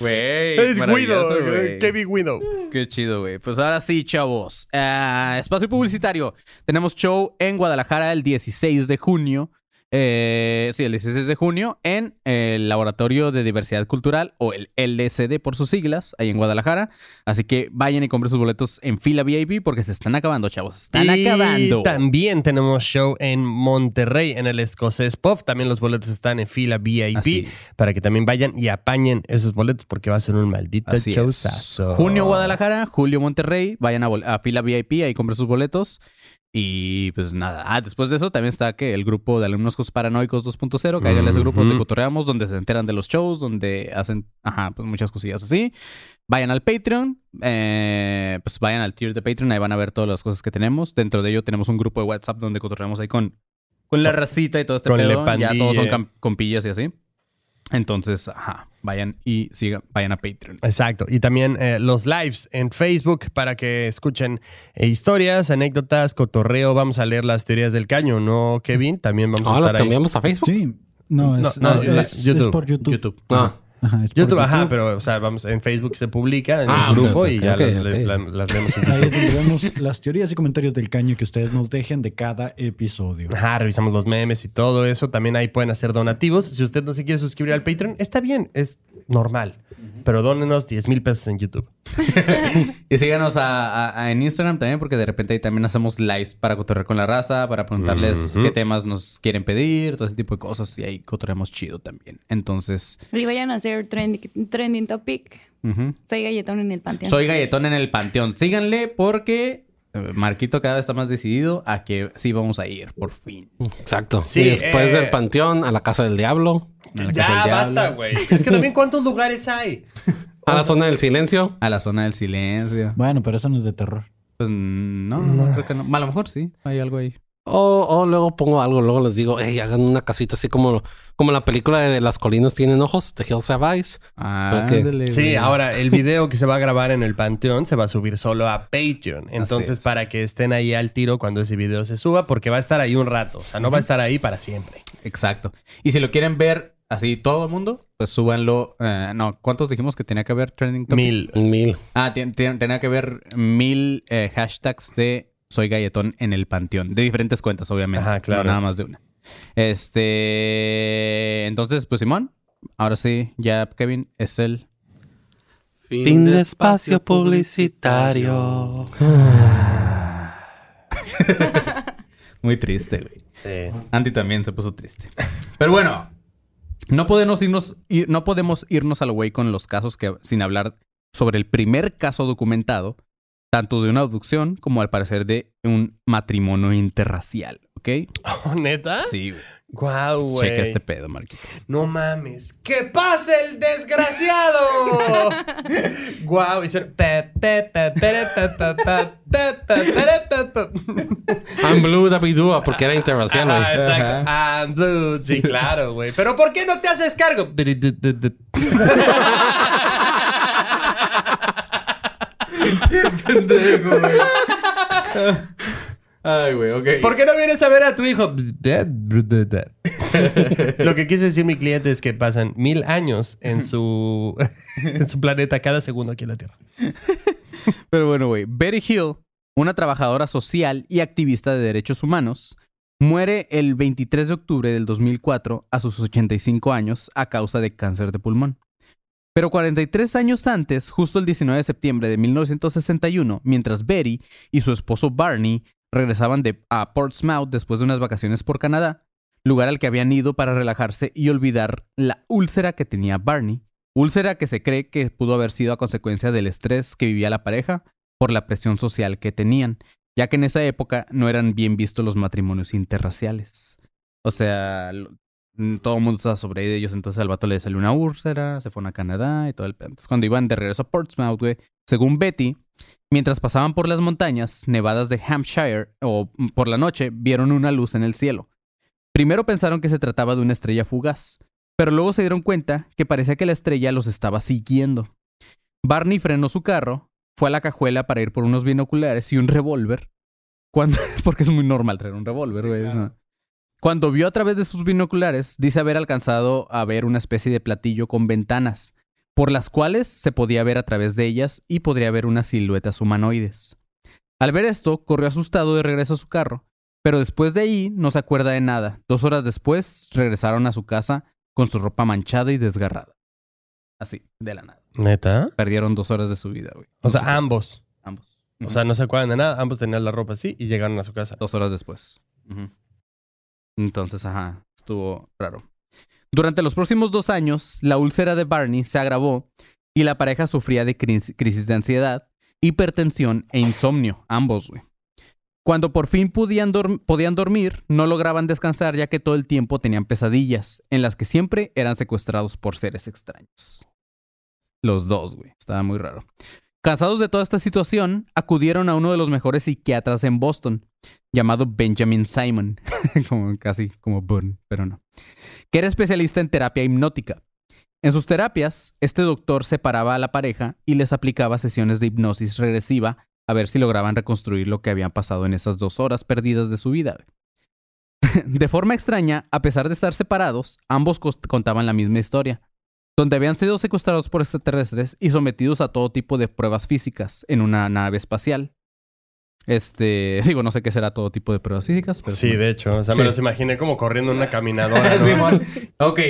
A: Güey,
F: Es Guido.
A: güey.
F: Kevin Guido.
A: Qué chido, güey. Pues ahora sí, chavos. Ah, espacio publicitario. Tenemos show en Guadalajara el 16 de junio. Eh, sí, el 16 de junio en el Laboratorio de Diversidad Cultural o el LCD por sus siglas, ahí en Guadalajara. Así que vayan y compren sus boletos en fila VIP porque se están acabando, chavos. Están
F: y
A: acabando.
F: también tenemos show en Monterrey, en el Escocés Pop. También los boletos están en fila VIP
A: Así.
F: para que también vayan y apañen esos boletos porque va a ser un maldito showzazo.
A: Junio Guadalajara, julio Monterrey. Vayan a, a fila VIP, ahí compren sus boletos. Y pues nada. Ah, después de eso también está que el grupo de alumnos paranoicos 2.0, cáiganle a ese grupo donde cotorreamos, donde se enteran de los shows, donde hacen, ajá, pues muchas cosillas así. Vayan al Patreon, eh, pues vayan al tier de Patreon, ahí van a ver todas las cosas que tenemos. Dentro de ello tenemos un grupo de WhatsApp donde cotorreamos ahí con, con la racita y todo este
F: Con
A: pedo. Ya todos son compillas y así. Entonces, ajá, vayan y sigan, vayan a Patreon.
F: Exacto. Y también eh, los lives en Facebook para que escuchen eh, historias, anécdotas, cotorreo. Vamos a leer las teorías del caño, ¿no, Kevin? También vamos a
C: Ahora las
F: estar ahí.
C: cambiamos a Facebook.
E: Sí. No,
F: No,
E: es,
F: no,
E: es-
F: la-
E: es
F: YouTube.
E: por YouTube.
A: YouTube.
C: Ah.
E: Ajá,
F: YouTube, ajá,
E: YouTube.
F: pero o sea, vamos, en Facebook se publica en
C: Ah,
F: el
C: ok,
F: grupo y ya las, la- las leemos en
E: Ahí tendremos las teorías y comentarios del caño que ustedes nos dejen de cada episodio.
F: Ajá, revisamos los memes y todo eso. También ahí pueden hacer donativos. Si usted no se quiere suscribir al Patreon, está bien, es normal. Pero dónenos 10 mil pesos en YouTube.
A: Y síganos a- a- a- en Instagram también, porque de repente ahí también hacemos lives para cotorrear con la raza, para preguntarles qué temas nos quieren pedir, todo ese tipo de cosas. Y ahí cotorreamos chido también. Entonces,
D: Y vayan a hacer trending, trending topic. Soy galletón en el panteón.
A: soy galletón en el panteón. Síganle porque Marquito cada vez está más decidido a que sí vamos a ir, por fin.
C: Exacto.
F: Sí,
C: y después
F: eh,
C: del panteón, a la casa del diablo,
A: A la casa
F: Ya,
A: del
F: basta,
A: diablo,
F: güey. Es que también cuántos lugares hay.
C: a la zona del silencio.
A: A la zona del silencio.
E: Bueno, pero eso no es de terror.
A: Pues mm, no, no, creo que no. A lo mejor sí, hay algo ahí.
C: O, o luego pongo algo, luego les digo, hey, hagan una casita así como, como la película de Las colinas tienen ojos, The Hills Have Eyes.
A: Ah,
C: Ok.
A: ándale,
F: Sí, ahora el video que se va a grabar en el Panteón se va a subir solo a Patreon. Entonces,
A: es.
F: para que estén ahí al tiro cuando ese video se suba, porque va a estar ahí un rato. O sea, no va a estar ahí para siempre.
A: Exacto. Y si lo quieren ver así todo el mundo, pues súbanlo. eh, no, ¿cuántos dijimos que tenía que haber trending topic?
F: Mil.
C: Mil.
A: Ah, tenía que ver mil eh, hashtags de Soy Galletón en el Panteón. De diferentes cuentas, obviamente.
F: Ajá, claro.
A: No nada más de una. Este. Entonces, pues Simón, ahora sí, ya Kevin es el.
C: Fin de espacio publicitario.
A: Muy triste, güey.
F: Sí.
A: Andy también se puso triste. Pero bueno, no podemos irnos, ir- no podemos irnos al güey con los casos que, sin hablar sobre el primer caso documentado, tanto de una abducción como al parecer de un matrimonio interracial, ¿ok?
F: Oh, ¿Neta?
A: Sí, güey.
F: Guau, güey.
A: Checa este pedo, Marquito.
F: No mames. ¡Que pase el desgraciado! Guau. Y suena...
C: I'm blue Davidúa, porque era interracial, güey.
F: Ajá, exacto. I'm blue. Sí, claro, güey. Pero ¿por qué no te haces cargo?
A: Ay, güey, ok.
F: ¿Por qué no vienes a ver a tu hijo? Lo que quiso decir mi cliente es que pasan mil años en su, en su planeta cada segundo aquí en la Tierra.
A: Pero bueno, güey. Betty Hill, una trabajadora social y activista de derechos humanos, muere el 23 de octubre del 2004 a sus 85 años a causa de cáncer de pulmón. Pero 43 años antes, justo el 19 de septiembre de 1961, mientras Betty y su esposo Barney regresaban de, a Portsmouth después de unas vacaciones por Canadá, lugar al que habían ido para relajarse y olvidar la úlcera que tenía Barney, úlcera que se cree que pudo haber sido a consecuencia del estrés que vivía la pareja por la presión social que tenían, ya que en esa época no eran bien vistos los matrimonios interraciales. O sea, todo el mundo estaba sobre ellos, entonces al vato le salió una úlcera, se fueron a Canadá y todo el pedo. Entonces, cuando iban de regreso a Portsmouth, güey, según Betty, mientras pasaban por las montañas nevadas de Hampshire o mm, por la noche, vieron una luz en el cielo. Primero pensaron que se trataba de una estrella fugaz, pero luego se dieron cuenta que parecía que la estrella los estaba siguiendo. Barney frenó su carro, fue a la cajuela para ir por unos binoculares y un revólver. Cuando, porque es muy normal traer un revólver, güey. ¿no? Cuando vio a través de sus binoculares, dice haber alcanzado a ver una especie de platillo con ventanas, por las cuales se podía ver a través de ellas y podría ver unas siluetas humanoides. Al ver esto, corrió asustado de regreso a su carro, pero después de ahí no se acuerda de nada. Dos horas después regresaron a su casa con su ropa manchada y desgarrada. Así, de la nada.
F: ¿Neta?
A: Perdieron dos horas de su vida, güey.
F: O sea, ambos.
A: ambos.
F: O sea, no se acuerdan de nada. Ambos tenían la ropa así y llegaron a su casa.
A: Dos horas después. Entonces, ajá, estuvo raro. Durante los próximos dos años, la úlcera de Barney se agravó y la pareja sufría de cris- crisis de ansiedad, hipertensión e insomnio, ambos, güey. Cuando por fin podían, podían dormir, no lograban descansar ya que todo el tiempo tenían pesadillas, en las que siempre eran secuestrados por seres extraños. Los dos, güey. Estaba muy raro. Cansados de toda esta situación, acudieron a uno de los mejores psiquiatras en Boston, llamado Benjamin Simon, como casi como Boone, pero no, que era especialista en terapia hipnótica. En sus terapias, este doctor separaba a la pareja y les aplicaba sesiones de hipnosis regresiva a ver si lograban reconstruir lo que habían pasado en esas dos horas perdidas de su vida. De forma extraña, a pesar de estar separados, ambos contaban la misma historia, donde habían sido secuestrados por extraterrestres y sometidos a todo tipo de pruebas físicas en una nave espacial. Este, digo, no sé qué será todo tipo de pruebas físicas, pero
F: Sí, de hecho. O sea,
A: Sí.
F: me los imaginé como corriendo en una caminadora.
A: ok.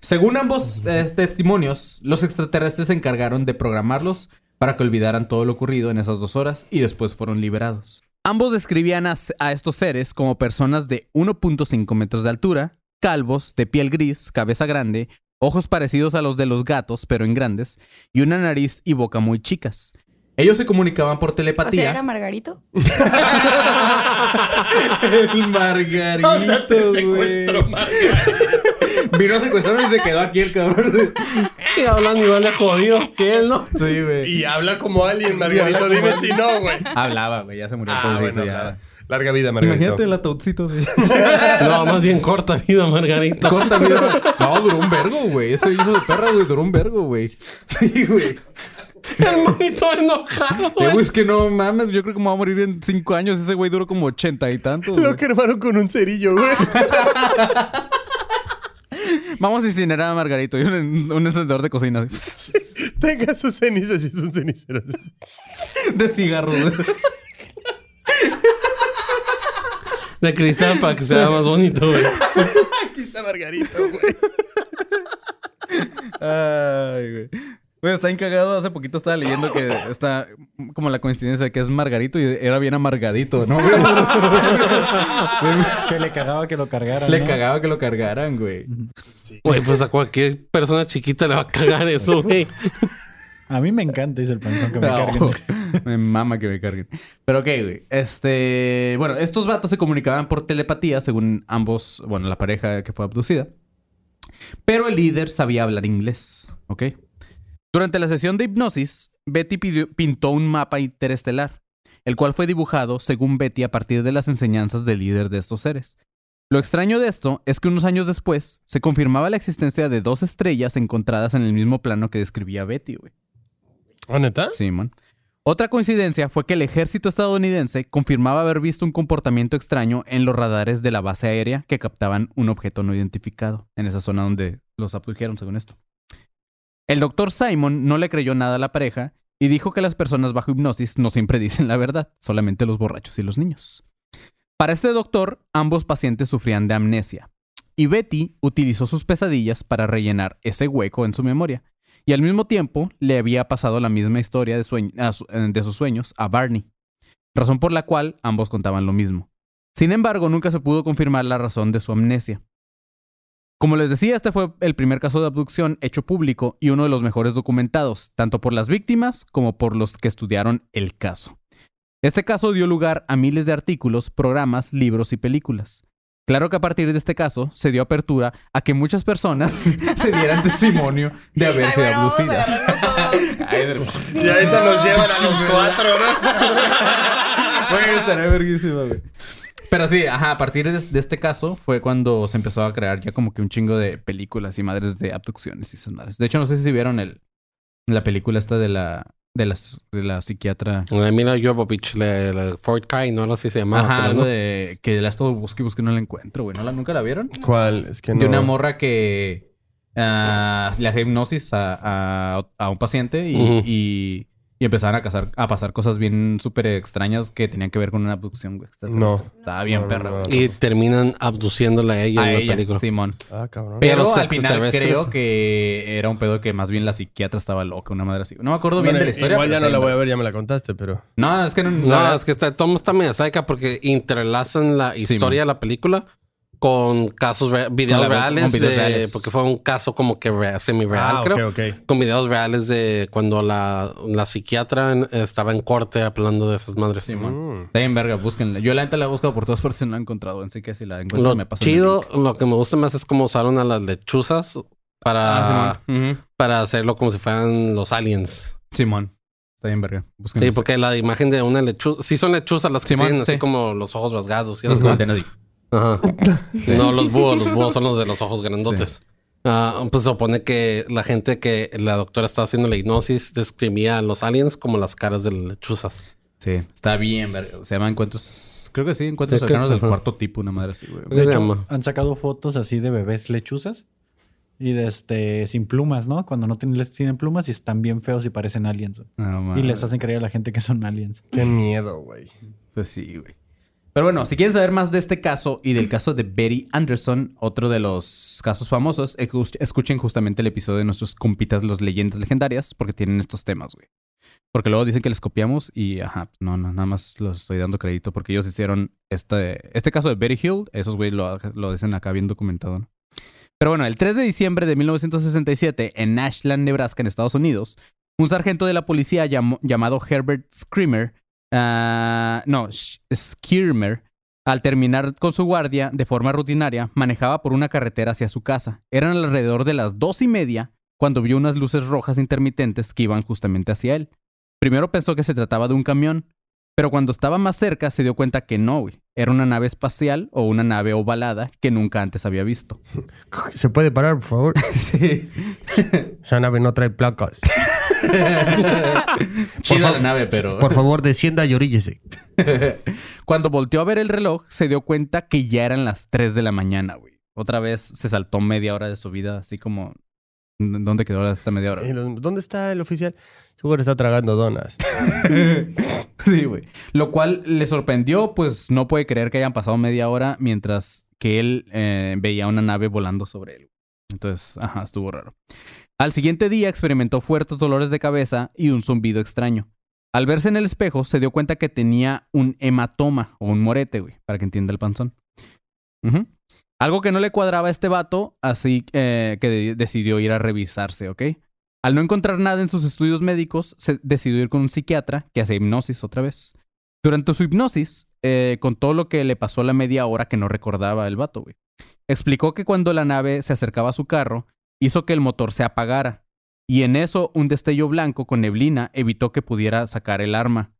A: Según ambos eh, testimonios, los extraterrestres se encargaron de programarlos para que olvidaran todo lo ocurrido en esas dos horas y después fueron liberados. Ambos describían a, a estos seres como personas de 1.5 metros de altura, calvos, de piel gris, cabeza grande, ojos parecidos a los de los gatos, pero en grandes, y una nariz y boca muy chicas. Ellos se comunicaban por
D: O sea,
A: telepatía.
D: ¿era Margarito?
A: el Margarito, güey. Vino a secuestrarlo y se quedó aquí el cabrón.
C: Y hablan igual de jodidos que él, ¿no?
A: Sí, güey.
F: Y habla como alguien, Margarito. Dime si no, güey.
A: Hablaba, güey. Ya se murió
F: Ah, bueno,
A: ya.
F: Larga vida, Margarito.
A: Imagínate el ataúdcito, güey.
C: No, más bien corta vida, Margarita.
A: Corta vida. No, duró un vergo, güey. Ese hijo de perra, güey, duró un vergo, güey. Sí, güey.
C: El monito enojado,
A: Eh,
C: güey.
A: güey, es que no mames, yo creo que me va a morir en cinco años. Ese güey duró como ochenta y tantos.
F: Lo
A: güey.
F: quemaron con un cerillo, güey.
A: Vamos a incinerar a Margarito y un, un encendedor de cocina.
F: Tenga sus cenizas y sus ceniceros.
A: De cigarros, güey.
C: De cristal para que sea más bonito, güey.
F: Aquí está Margarito, güey.
A: Ay, güey. Güey, está encagado. Hace poquito estaba leyendo que está como la coincidencia de que es Margarito y era bien amargadito, ¿no?
E: Que le cagaba que lo cargaran.
A: Le
E: ¿no?
A: cagaba que lo cargaran, güey.
C: Güey, pues a cualquier persona chiquita le va a cagar eso, güey.
E: A mí me encanta, dice el panzón, que me
A: No,
E: carguen.
A: me mama que me carguen. Pero ok, güey. Este. Bueno, estos vatos se comunicaban por telepatía, según ambos, bueno, la pareja que fue abducida. Pero el líder sabía hablar inglés, ¿ok? Durante la sesión de hipnosis, Betty pidió- pintó un mapa interestelar, el cual fue dibujado, según Betty, a partir de las enseñanzas del líder de estos seres. Lo extraño de esto es que unos años después se confirmaba la existencia de dos estrellas encontradas en el mismo plano que describía Betty, güey.
F: ¿Oh, neta?
A: Simón. Otra coincidencia fue que el ejército estadounidense confirmaba haber visto un comportamiento extraño en los radares de la base aérea que captaban un objeto no identificado en esa zona donde los abdujeron, según esto. El doctor Simon no le creyó nada a la pareja y dijo que las personas bajo hipnosis no siempre dicen la verdad, solamente los borrachos y los niños. Para este doctor, ambos pacientes sufrían de amnesia. Y Betty utilizó sus pesadillas para rellenar ese hueco en su memoria. Y al mismo tiempo le había pasado la misma historia de, eh, de sus sueños a Barney, razón por la cual ambos contaban lo mismo. Sin embargo, nunca se pudo confirmar la razón de su amnesia. Como les decía, este fue el primer caso de abducción hecho público y uno de los mejores documentados, tanto por las víctimas como por los que estudiaron el caso. Este caso dio lugar a miles de artículos, programas, libros y películas. Claro que a partir de este caso se dio apertura a que muchas personas se dieran testimonio de haber sido
D: bueno, a
A: abducidas.
F: Y se nos llevan a los cuatro, ¿no?
A: Güey, estaría verguísima, güey. Pero sí, ajá, a partir de, de este caso fue cuando se empezó a crear ya como que un chingo de películas y madres de abducciones y esas madres. De hecho, no sé si vieron el, la película esta de la, de las, de la psiquiatra.
C: La Mila Jovovich, la, la Fort Kai, no lo sé si se llamaba.
A: Ajá,
C: pero
A: algo
C: no.
A: de que la he estado busque y busque y no la encuentro, güey. ¿No la, ¿Nunca la vieron?
F: ¿Cuál? Es que no.
A: De una morra que ah, le hacía hipnosis a, a- a un paciente y, y empezaban a, casar, a pasar cosas bien súper extrañas que tenían que ver con una abducción, güey.
F: No.
A: Estaba bien
F: No, no,
A: perra,
F: no.
C: Y terminan abduciéndola a ella
A: A
C: en la película.
A: Simón.
F: Ah, cabrón.
C: Pero
A: al final creo que era un pedo que más bien la psiquiatra estaba loca, una madre así. No me acuerdo bien
F: Bueno,
A: de la historia.
F: Igual ya no la voy a ver, ya me la contaste, pero.
A: No, es que no.
C: Es que está, Tom está medio sádica porque interlazan la historia de la película con casos, re- videos
A: Con la-
C: reales,
A: con videos
C: de-
A: reales.
C: porque fue un caso como que re- semi-real,
F: ah,
C: creo.
F: ok, ok.
C: Con videos reales de cuando la, la psiquiatra en- estaba en corte hablando de esas madres.
A: Simón.
F: Mm.
A: Está bien verga, búsquenla. Yo la neta la he buscado por todas partes y no la he encontrado. Así que si la encuentro
C: Lo
A: me pasa
C: chido, lo que me gusta más es cómo usaron a las lechuzas para,
A: Ah,
C: para hacerlo como si fueran los aliens.
A: Simón. Está bien verga. Búsquenla.
C: Sí, porque la imagen de una lechuza, sí son lechuzas las que
A: Simón,
C: tienen así
A: sí.
C: como los ojos rasgados. ¿sí? Ajá.
A: mantiene así.
C: Ajá. No los búhos, los búhos son los de los ojos grandotes. Ah, pues se supone que la gente que la doctora estaba haciendo la hipnosis describía a los aliens como las caras de las lechuzas.
A: Sí, está bien. Se llama encuentros. Creo que sí, encuentros
C: Sí,
A: cercanos
C: que-
A: del
C: ajá.
A: cuarto tipo, una madre así, güey.
C: ¿Qué
E: De hecho,
C: llama?
E: han sacado fotos así de bebés lechuzas y de este sin plumas, ¿no? Cuando no tienen, tienen plumas y están bien feos y parecen aliens.
A: No,
E: Y les hacen creer a la gente que son aliens.
F: Qué miedo, güey.
A: Pues sí, güey. Pero bueno, si quieren saber más de este caso y del caso de Betty Anderson, otro de los casos famosos, escu- escuchen justamente el episodio de nuestros compitas, los leyendas legendarias, porque tienen estos temas, güey. Porque luego dicen que les copiamos y, ajá, no, no, nada más los estoy dando crédito porque ellos hicieron este, este caso de Betty Hill, esos güeyes lo, lo dicen acá bien documentado, ¿no? Pero bueno, el 3 de diciembre de 1967, en Ashland, Nebraska, en Estados Unidos, Un sargento de la policía llam- llamado Herbert Screamer, ah, no, Skirmer, al terminar con su guardia de forma rutinaria, manejaba por una carretera hacia su casa. Eran alrededor de las dos y media cuando vio unas luces rojas intermitentes que iban justamente hacia él. Primero pensó que se trataba de un camión, pero cuando estaba más cerca se dio cuenta que no, güey. Era una nave espacial o una nave ovalada que nunca antes había visto.
F: ¿Se puede parar, por favor?
A: Sí.
F: Esa nave no trae placas.
A: Chida
F: fa-
A: la nave, pero...
F: Por favor, descienda y oríllese.
A: Cuando volteó a ver el reloj, se dio cuenta que ya eran las 3 de la mañana, güey. Otra vez se saltó media hora de su vida, así como... ¿Dónde quedó esta media hora?
F: Eh, ¿Dónde está el oficial? Seguro está tragando donas.
A: Sí, güey. Lo cual le sorprendió, pues no puede creer que hayan pasado media hora mientras que él eh, veía una nave volando sobre él. Entonces, ajá, estuvo raro. Al siguiente día experimentó fuertes dolores de cabeza y un zumbido extraño. Al verse en el espejo, se dio cuenta que tenía un hematoma o un morete, güey, para que entienda el panzón. Algo que no le cuadraba a este vato, así eh, que de- decidió ir a revisarse, ¿ok? Al no encontrar nada en sus estudios médicos, decidió ir con un psiquiatra que hace hipnosis otra vez. Durante su hipnosis, eh, contó lo que le pasó la media hora que no recordaba el vato, güey. Explicó que cuando la nave se acercaba a su carro, hizo que el motor se apagara. Y en eso, un destello blanco con neblina evitó que pudiera sacar el arma.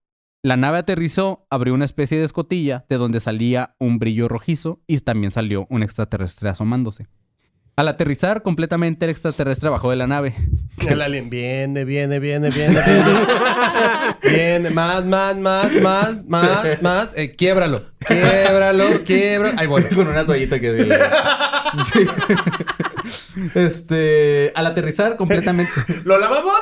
A: La nave aterrizó, abrió una especie de escotilla de donde salía un brillo rojizo y también salió un extraterrestre asomándose. Al aterrizar completamente, el extraterrestre bajó de la nave.
F: El alien viene, viene, viene, viene, viene. Viene, más, más, más, más, más, más. Eh, quiebralo, quiebralo, quiebralo. Ahí voy.
A: Con una toallita que Sí. Este, al aterrizar completamente,
F: ¿Lo lavamos?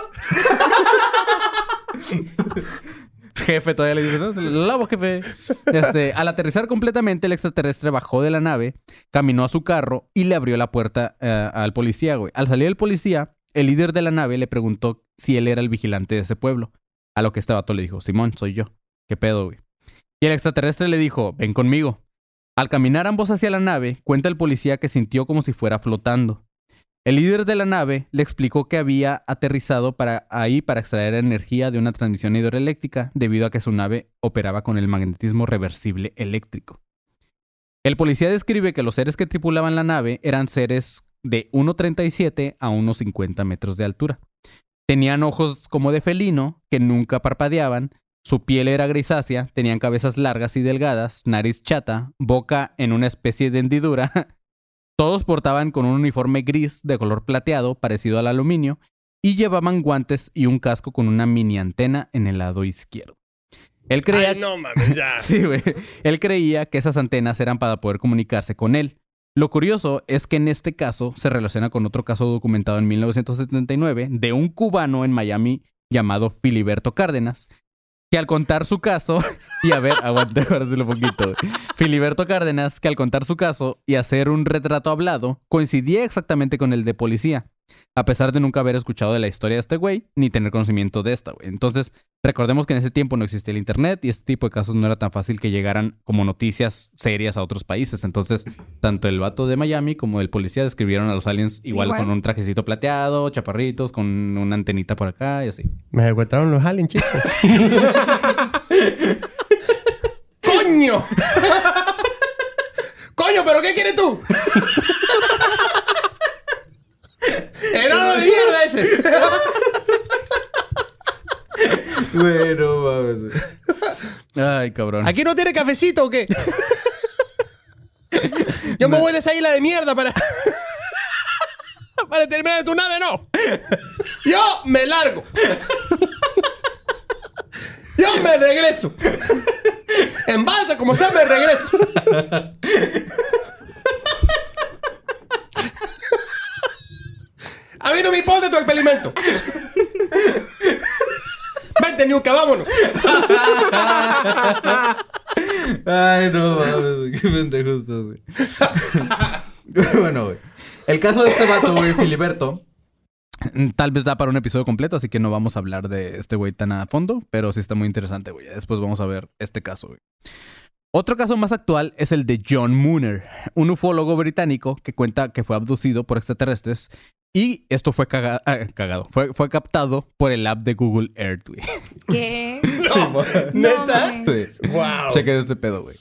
A: jefe todavía le dice, ¿no? Lo lavo, jefe. Este, al aterrizar completamente, el extraterrestre bajó de la nave, caminó a su carro y le abrió la puerta eh, al policía, güey. Al salir el policía, el líder de la nave le preguntó si él era el vigilante de ese pueblo. A lo que este vato le dijo, Simón, soy yo. ¿Qué pedo, güey? Y el extraterrestre le dijo, ven conmigo. Al caminar ambos hacia la nave, cuenta el policía que sintió como si fuera flotando. El líder de la nave le explicó que había aterrizado para ahí para extraer energía de una transmisión hidroeléctrica debido a que su nave operaba con el magnetismo reversible eléctrico. El policía describe que los seres que tripulaban la nave eran seres de 1,37 a 1,50 metros de altura. Tenían ojos como de felino que nunca parpadeaban, su piel era grisácea, tenían cabezas largas y delgadas, nariz chata, boca en una especie de hendidura. Todos portaban con un uniforme gris de color plateado parecido al aluminio y llevaban guantes y un casco con una mini antena en el lado izquierdo. Él creía
F: Ay, no mames, ya.
A: Sí, güey. Él creía que esas antenas eran para poder comunicarse con él. Lo curioso es que en este caso se relaciona con otro caso documentado en 1979 de un cubano en Miami llamado Filiberto Cárdenas, que al contar su caso, y a ver, aguante, un poquito. Filiberto Cárdenas, que al contar su caso y hacer un retrato hablado, coincidía exactamente con el de policía, a pesar de nunca haber escuchado de la historia de este güey, ni tener conocimiento de esta, güey. Entonces, recordemos que en ese tiempo no existía el internet y este tipo de casos no era tan fácil que llegaran como noticias serias a otros países. Entonces, tanto el vato de Miami como el policía describieron a los aliens igual,
D: Igual.
A: con un trajecito plateado, chaparritos, con una antenita por acá y así.
F: Me secuestraron los aliens, chicos. ¡Coño! ¡Coño, pero qué quieres tú! ¡Enano de mierda ese!
A: Bueno, mames. Ay, cabrón.
F: ¿Aquí no tiene cafecito o qué? Yo me voy de esa isla de mierda para. para terminar en tu nave, no. Yo me largo. Yo me regreso. En balsa, como sea, me regreso. A mí no me importa tu experimento. Vámonos.
A: Ay, no mames, qué güey. bueno, güey. El caso de este vato, güey, Filiberto, tal vez da para un episodio completo, así que no vamos a hablar de este güey tan a fondo, pero sí está muy interesante, güey. Después vamos a ver este caso, güey. Otro caso más actual es el de John Mooner, un ufólogo británico que cuenta que fue abducido por extraterrestres Y esto fue caga- ah, cagado. Fue, fue captado por el app de Google Earth, güey.
D: ¿Qué?
F: ¿Neta?
D: mames.
A: Sí.
F: Wow.
A: Chequen este pedo, güey.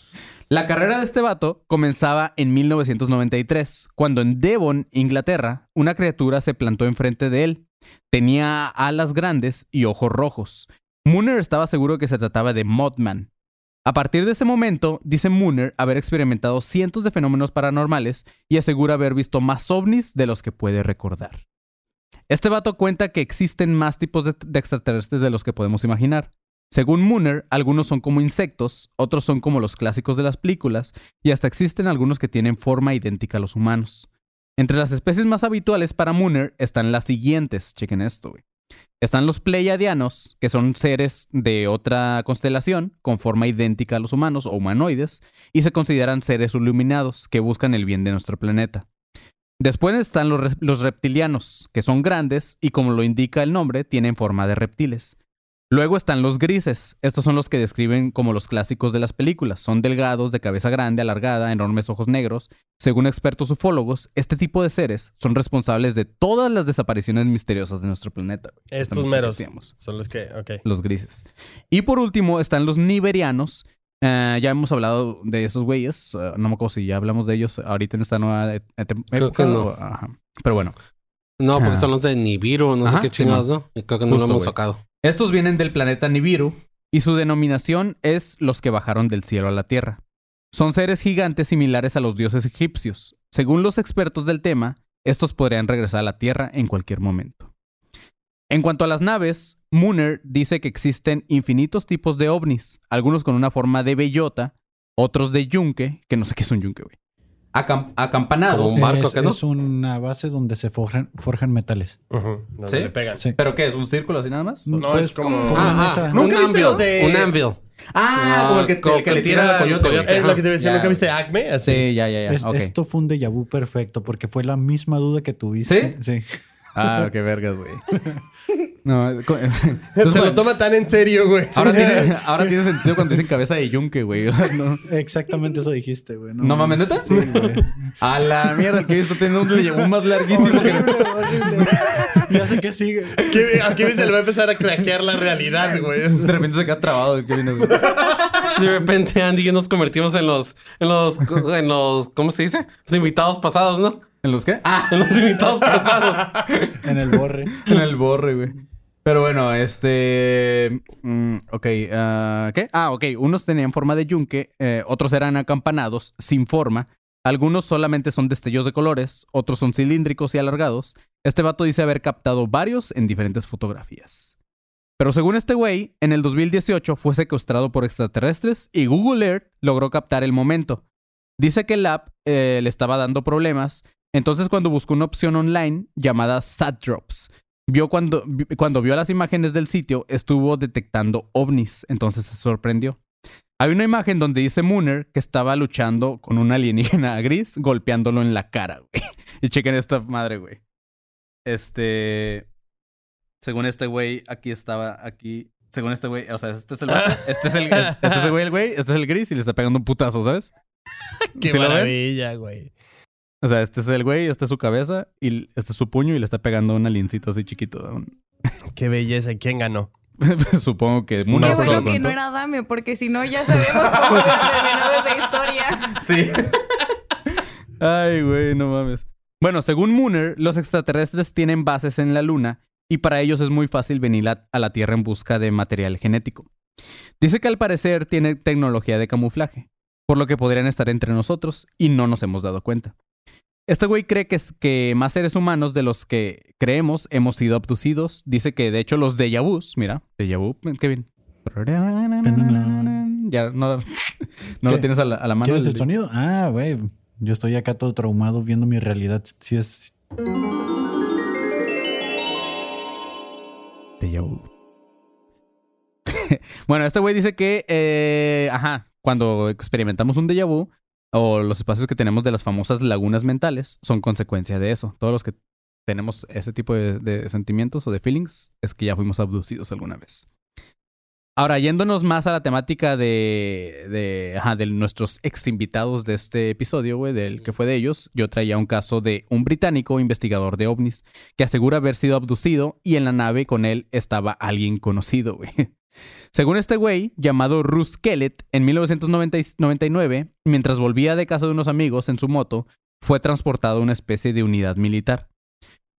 A: La carrera de este vato comenzaba en 1993, cuando en Devon, Inglaterra, una criatura se plantó enfrente de él. Tenía alas grandes y ojos rojos. Mooner estaba seguro que se trataba de Mothman. A partir de ese momento, dice Mooner haber experimentado cientos de fenómenos paranormales y asegura haber visto más ovnis de los que puede recordar. Este vato cuenta que existen más tipos de, extraterrestres de los que podemos imaginar. Según Mooner, algunos son como insectos, otros son como los clásicos de las películas, y hasta existen algunos que tienen forma idéntica a los humanos. Entre las especies más habituales para Mooner están las siguientes, chequen esto, güey. Están los Pleiadianos, que son seres de otra constelación, con forma idéntica a los humanos o humanoides, y se consideran seres iluminados que buscan el bien de nuestro planeta. Después están los, los reptilianos, que son grandes y como lo indica el nombre, tienen forma de reptiles. Luego están los grises. Estos son los que describen como los clásicos de las películas. Son delgados, de cabeza grande, alargada, enormes ojos negros. Según expertos ufólogos, este tipo de seres son responsables de todas las desapariciones misteriosas de nuestro planeta.
F: Estos meros.
A: decíamos,
F: Son los que, ok.
A: Los grises. Y por último están los niberianos. Eh, ya hemos hablado de esos güeyes. Eh, no me acuerdo si ya hablamos de ellos ahorita en esta nueva e- e-
C: Creo
A: época.
C: que no.
A: o-. Pero bueno.
C: No, porque
A: Ah.
C: son los de Nibiru, no
A: Ajá,
C: sé qué chingados, ¿no? Creo que no
A: Justo,
C: lo hemos tocado.
A: Estos vienen del planeta Nibiru y su denominación es los que bajaron del cielo a la tierra. Son seres gigantes similares a los dioses egipcios. Según los expertos del tema, estos podrían regresar a la tierra en cualquier momento. En cuanto a las naves, Mooner dice que existen infinitos tipos de ovnis, algunos con una forma de bellota, otros de yunque, que no sé qué es un yunque, güey. Acam- acampanados.
C: Como un barco,
E: es,
C: ¿qué no?
E: es una base donde se forjan, forjan metales.
F: Ujú, donde
A: ¿Sí?
F: le pegan.
E: Sí.
A: ¿Pero qué? ¿Es un círculo así nada más?
F: No, es como-
E: como
C: Ah, ah,
E: mesa.
C: un
F: ¿Nunca viste
C: anvil.
F: los de-
C: Un anvil.
A: Ah, como el que, el que le tira
C: tira el coyote.
F: Es lo que te decía,
A: Ya,
F: ¿nunca viste. Acme? Así.
A: Sí, ya, ya, ya.
E: Es-
A: ok.
E: Esto fue un déjà vu perfecto porque fue la misma duda que tuviste. Sí.
A: Ah, qué vergas, güey. No, co-
F: Se
A: entonces,
F: lo toma tan en serio, güey.
A: ahora, tiene, ahora tiene sentido cuando dicen cabeza de yunque, güey. No,
E: Exactamente eso dijiste, güey.
A: ¿No mames, ¿neta?
E: Sí, güey.
A: A la mierda, que he visto tiene un le llevó más larguísimo que...
E: Horrible. Ya sé que sigue.
F: Aquí, aquí se le va a empezar a craquear la realidad, güey.
A: De repente se queda trabado. el que viene, güey.
C: De repente Andy y yo nos convertimos en los, en los, en los, ¿cómo se dice? Los invitados pasados, ¿no?
A: ¿En los qué? Ah,
C: En los invitados pasados.
E: En el borre.
A: en el borre, güey. Pero bueno, este... mm, ok, ah, ¿qué? Ah, ok. Unos tenían forma de yunque, eh, otros eran acampanados, sin forma. Algunos solamente son destellos de colores, otros son cilíndricos y alargados. Este vato dice haber captado varios en diferentes fotografías. Pero según este güey, en el 2018 fue secuestrado por extraterrestres y Google Earth logró captar el momento. Dice que el app eh, le estaba dando problemas, entonces cuando buscó una opción online llamada SatDrops, vio cuando, cuando vio las imágenes del sitio, estuvo detectando ovnis, entonces se sorprendió. Hay una imagen donde dice Mooner que estaba luchando con un alienígena gris, golpeándolo en la cara, güey. Y chequen esta madre, güey. Este. Según este güey, aquí estaba, aquí. Según este güey, o sea, este es el vato, este es el, este es el güey, el güey, este es el gris y le está pegando un putazo, ¿sabes?
F: Qué maravilla, güey.
A: O sea, este es el güey, este es su cabeza y este es su puño y le está pegando un aliencito así chiquito.
F: Qué belleza. ¿Quién ganó?
A: Supongo que
D: Qué bueno que
A: contó.
D: no era Dame, porque si no ya sabemos cómo terminado esa historia.
A: Sí. Ay, güey, no mames. Bueno, según Mooner, los extraterrestres tienen bases en la Luna y para ellos es muy fácil venir a, a la Tierra en busca de material genético. Dice que al parecer tiene tecnología de camuflaje, por lo que podrían estar entre nosotros y no nos hemos dado cuenta. Este güey cree que, es- que más seres humanos de los que creemos hemos sido abducidos. Dice que de hecho los déjà vus, mira, déjà vu, Kevin. Ya no, no lo tienes a la, a la mano.
E: ¿Quieres el sonido? Ah, güey. Yo estoy acá todo traumado viendo mi realidad. Si es.
A: Déjà vu. bueno, este güey dice que, eh, ajá, cuando experimentamos un déjà vu o los espacios que tenemos de las famosas lagunas mentales son consecuencia de eso. Todos los que tenemos ese tipo de, de sentimientos o de feelings es que ya fuimos abducidos alguna vez. Ahora, yéndonos más a la temática de, de, ajá, de nuestros ex invitados de este episodio, güey, del que fue de ellos, yo traía un caso de un británico investigador de ovnis que asegura haber sido abducido y en la nave con él estaba alguien conocido, güey. Según este güey, llamado Russ Kellett, en 1999, mientras volvía de casa de unos amigos en su moto, fue transportado a una especie de unidad militar.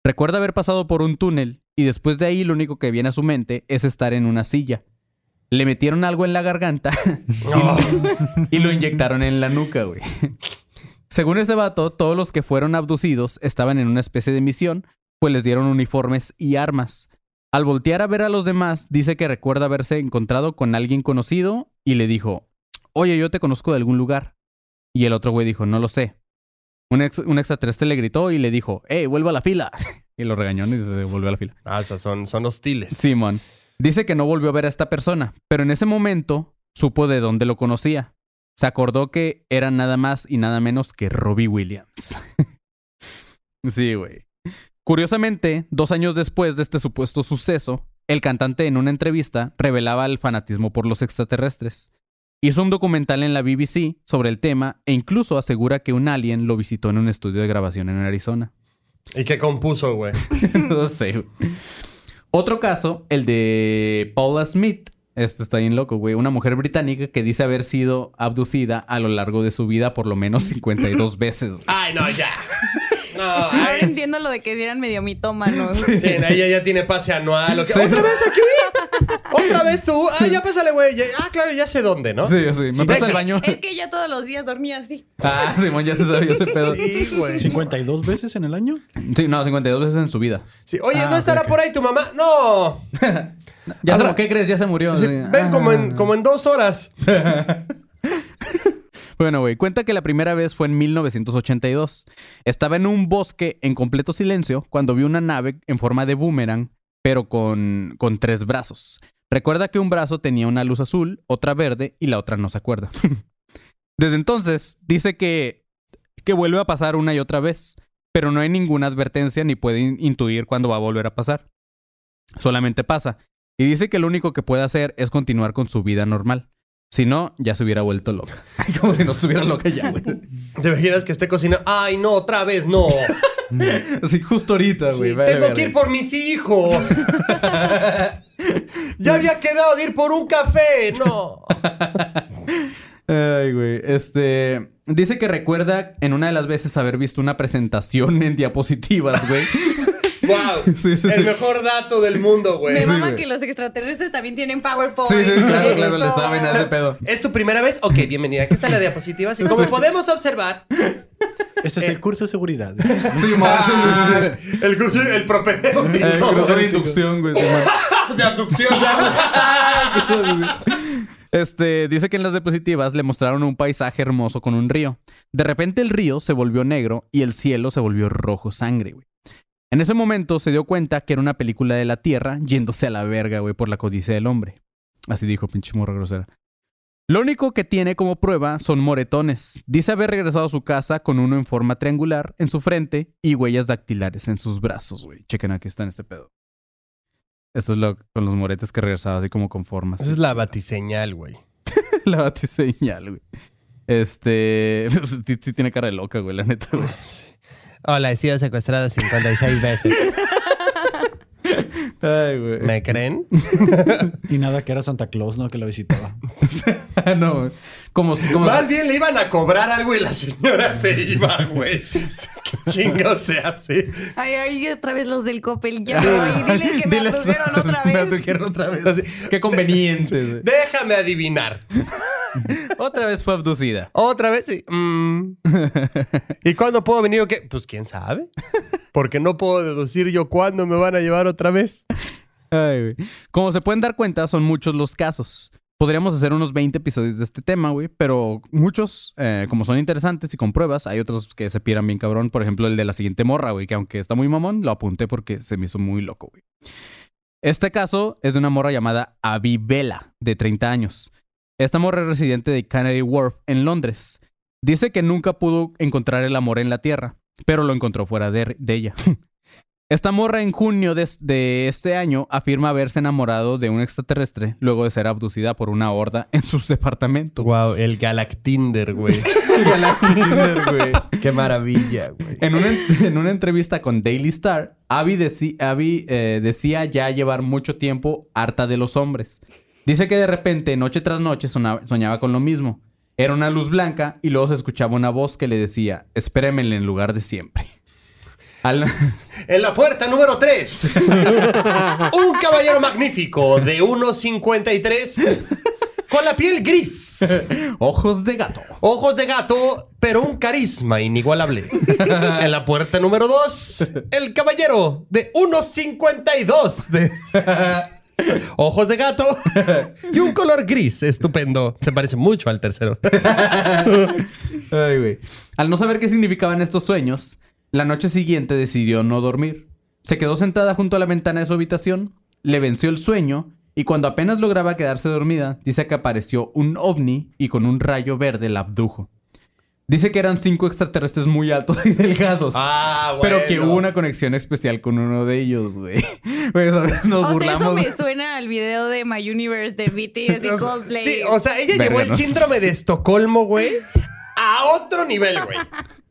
A: Recuerda haber pasado por un túnel y después de ahí lo único que viene a su mente es estar en una silla. Le metieron algo en la garganta y lo inyectaron en la nuca, güey. Según ese vato, todos los que fueron abducidos estaban en una especie de misión, pues les dieron uniformes y armas. Al voltear a ver a los demás, dice que recuerda haberse encontrado con alguien conocido y le dijo, oye, yo te conozco de algún lugar. Y el otro güey dijo, no lo sé. Un, ex- un extraterrestre le gritó y le dijo, hey, vuelva a la fila. y lo regañó y se volvió a la fila.
F: Ah, o sea, son, son hostiles.
A: Simón. Dice que no volvió a ver a esta persona, pero en ese momento supo de dónde lo conocía. Se acordó que era nada más y nada menos que Robbie Williams. sí, güey. Curiosamente, dos años después de este supuesto suceso, el cantante en una entrevista revelaba el fanatismo por los extraterrestres. Hizo un documental en la BBC sobre el tema e incluso asegura que un alien lo visitó en un estudio de grabación en Arizona.
F: ¿Y qué compuso, güey?
A: no sé. Otro caso, el de Paula Smith. Este está bien loco, güey. Una mujer británica que dice haber sido abducida a lo largo de su vida por lo menos 52 veces. güey.
F: Ay, no, ya. No,
D: entiendo lo de que eran medio mitómanos.
F: Sí, ella ya tiene pase anual. ¿o qué?
A: Sí,
F: ¿Otra
A: sí.
F: vez aquí? ¿Otra vez tú? Ah, ya pásale, güey. Ah, claro, ya sé dónde, ¿no?
A: Sí, sí. ¿Me presta el baño?
D: Es que ya todos los días dormía así.
A: Ah, Simón, ya se sabía ese pedo.
F: Sí, güey.
E: 52 veces en el año.
A: Sí, no, 52 veces en su vida.
F: Sí, Oye,
E: Ah,
F: ¿no estará
E: ok, ok.
F: por ahí tu mamá? No.
A: Ya
F: Ahora-
A: se, ¿Qué crees? Ya se murió.
F: Sí,
A: Sí.
F: ven como,
A: Ah.
F: en, como en dos horas.
A: Bueno, güey, cuenta que la primera vez fue en 1982. Estaba en un bosque en completo silencio cuando vio una nave en forma de boomerang, pero con, con tres brazos. Recuerda que un brazo tenía una luz azul, otra verde y la otra no se acuerda. Desde entonces, dice que, que vuelve a pasar una y otra vez, pero no hay ninguna advertencia ni puede in- intuir cuándo va a volver a pasar. Solamente pasa. Y dice que lo único que puede hacer es continuar con su vida normal. Si no, ya se hubiera vuelto loca. Como si no estuviera loca ya, güey.
F: ¿Te imaginas que esté cocinando? Ay, no, otra vez no.
A: Así justo ahorita, güey.
F: Sí,
A: vale,
F: tengo
A: vale.
F: que ir por mis hijos. ya había quedado de ir por un café. No.
A: Ay, güey. Este. Dice que recuerda en una de las veces haber visto una presentación en diapositivas, güey.
F: Wow.
A: Sí, sí,
F: El
A: sí.
F: mejor dato del mundo, güey.
D: Me
A: Sí,
D: mama que los extraterrestres también tienen PowerPoint.
A: Sí, sí, claro, claro, le saben a ese pedo.
F: ¿Es tu primera vez? Ok, bienvenida. Aquí está la diapositiva. Así como podemos observar,
E: Este es el curso de seguridad.
A: Sí, ma, sí, sí, sí, sí.
F: el curso, el propedéutico.
A: El curso de inducción, güey.
F: de abducción.
A: Este, dice que en las diapositivas le mostraron un paisaje hermoso con un río. De repente el río se volvió negro y el cielo se volvió rojo sangre, güey. En ese momento se dio cuenta que era una película de la Tierra yéndose a la verga, güey, por la codicia del hombre. Así dijo, pinche morra grosera. Lo único que tiene como prueba son moretones. Dice haber regresado a su casa con uno en forma triangular en su frente y huellas dactilares en sus brazos, güey. Chequen, aquí está en este pedo. Esto es lo con los moretes que regresaba así como con formas.
F: Esa es la batiseñal, güey.
A: la batiseñal, güey. Este. sí, sí tiene cara de loca, güey, la neta, güey.
F: Hola, he sido secuestrada 56 veces.
A: Ay, güey.
F: ¿Me creen?
E: Y nada, que era Santa Claus, ¿no? Que la visitaba.
A: no, güey. Como, como
F: Más bien le iban a cobrar algo y la señora se iba, güey. ¿Qué chingo se hace?
D: Ay, ay, otra vez los del Coppel. Ya, ay, diles que me
A: Diles-
D: abdujeron otra
A: Me
D: vez.
A: abdujeron otra vez. Qué conveniente, güey.
F: Déjame adivinar.
A: Otra vez fue abducida.
F: Otra vez. sí. Mm. ¿Y cuándo puedo venir o qué? Pues quién sabe. Porque no puedo deducir yo cuándo me van a llevar otra vez.
A: Ay, güey. Como se pueden dar cuenta, son muchos los casos. Podríamos hacer unos 20 episodios de este tema, güey, pero muchos, eh, como son interesantes y con pruebas, hay otros que se pierdan bien cabrón. Por ejemplo, el de la siguiente morra, güey, que aunque está muy mamón, lo apunté porque se me hizo muy loco, güey. Este caso es de una morra llamada Abby Vela, de 30 años. Esta morra es residente de Canary Wharf, en Londres. Dice que nunca pudo encontrar el amor en la Tierra, pero lo encontró fuera de, de ella. Esta morra en junio de, de este año afirma haberse enamorado de un extraterrestre luego de ser abducida por una horda en sus departamentos.
F: Wow, el Galactinder, güey. Qué maravilla, güey.
A: En una, en una entrevista con Daily Star, Abby, eh, decía ya llevar mucho tiempo harta de los hombres. Dice que de repente, noche tras noche, soñaba con lo mismo. Era una luz blanca y luego se escuchaba una voz que le decía, espéreme en lugar de siempre. Al-
F: En la puerta número 3. un caballero magnífico de 1.53 con la piel gris.
A: Ojos de gato.
F: Ojos de gato, pero un carisma inigualable. En la puerta número 2, el caballero de 1.52 de... Ojos de gato y un color gris estupendo. Se parece mucho al tercero.
A: Ay. Al no saber qué significaban estos sueños, la noche siguiente decidió no dormir. Se quedó sentada junto a la ventana de su habitación, le venció el sueño y cuando apenas lograba quedarse dormida, dice que apareció un ovni y con un rayo verde la abdujo. Dice que eran cinco extraterrestres muy altos y delgados.
F: Ah,
A: Pero que hubo una conexión especial con uno de ellos, güey. Nos
D: O sea, eso me suena al video de My Universe de BTS y Coldplay.
F: Sí, o sea, ella llevó el síndrome de Estocolmo, güey, a otro nivel, güey.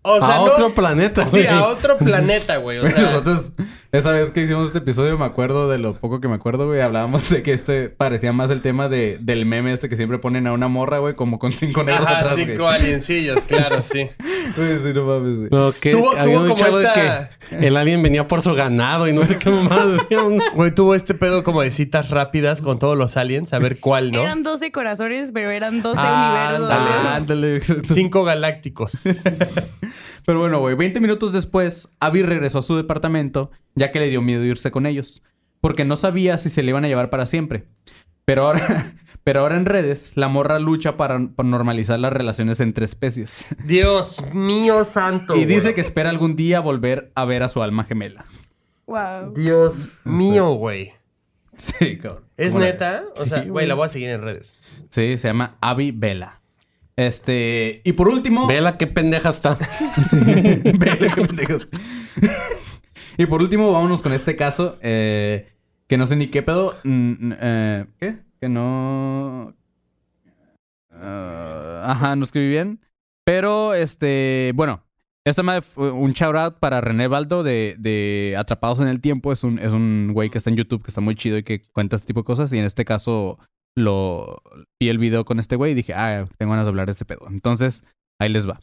F: O sea,
C: a
F: no-
C: otro planeta,
F: Sí,
C: güey.
F: a otro planeta, güey. O sea,
A: nosotros, esa vez que hicimos este episodio, me acuerdo de lo poco que me acuerdo, güey. Hablábamos de que este parecía más el tema de, del meme este que siempre ponen a una morra, güey, como con cinco negros
F: ajá,
A: atrás,
F: cinco
A: güey.
F: aliencillos, claro, sí.
A: Güey, sí, no mames, güey.
C: No, que
F: Tuvo-
C: había
F: tuvo
C: un
F: como
C: de
F: esta-
C: que el alien venía por su ganado y no sé qué más.
F: Güey, tuvo este pedo como de citas rápidas con todos los aliens, a ver cuál, ¿no?
D: Eran 12 corazones, pero eran 12
F: Ah,
D: universos.
F: ándale.
A: Ándale.
F: Cinco galácticos.
A: Pero bueno, güey, 20 minutos después, Abby regresó a su departamento, ya que le dio miedo irse con ellos, porque no sabía si se le iban a llevar para siempre. Pero ahora, pero ahora en redes, la morra lucha para, para normalizar las relaciones entre especies.
F: Dios mío santo.
A: y dice
F: güey.
A: que espera algún día volver a ver a su alma gemela.
D: Wow.
F: Dios mío, güey.
A: Sí, cabrón.
F: ¿Es
A: ¿Cómo la-
F: neta? O
A: Sí,
F: sea, güey, la voy a seguir en redes.
A: Sí, se llama Abby Vela. Este, y por último...
C: Vela, qué pendeja está.
A: Vela, qué pendejos. Y por último, vámonos con este caso. eh, que no sé ni qué pedo. eh, ¿Qué? Que no. Ah, ajá, no escribí bien. Pero, este. Bueno. Esta madre fue un shout out para René Baldo de, de Atrapados en el Tiempo. Es un, es un güey que está en YouTube que está muy chido y que cuenta este tipo de cosas. Y en este caso lo vi el video con este güey y dije, ah, tengo ganas de hablar de ese pedo. Entonces, ahí les va.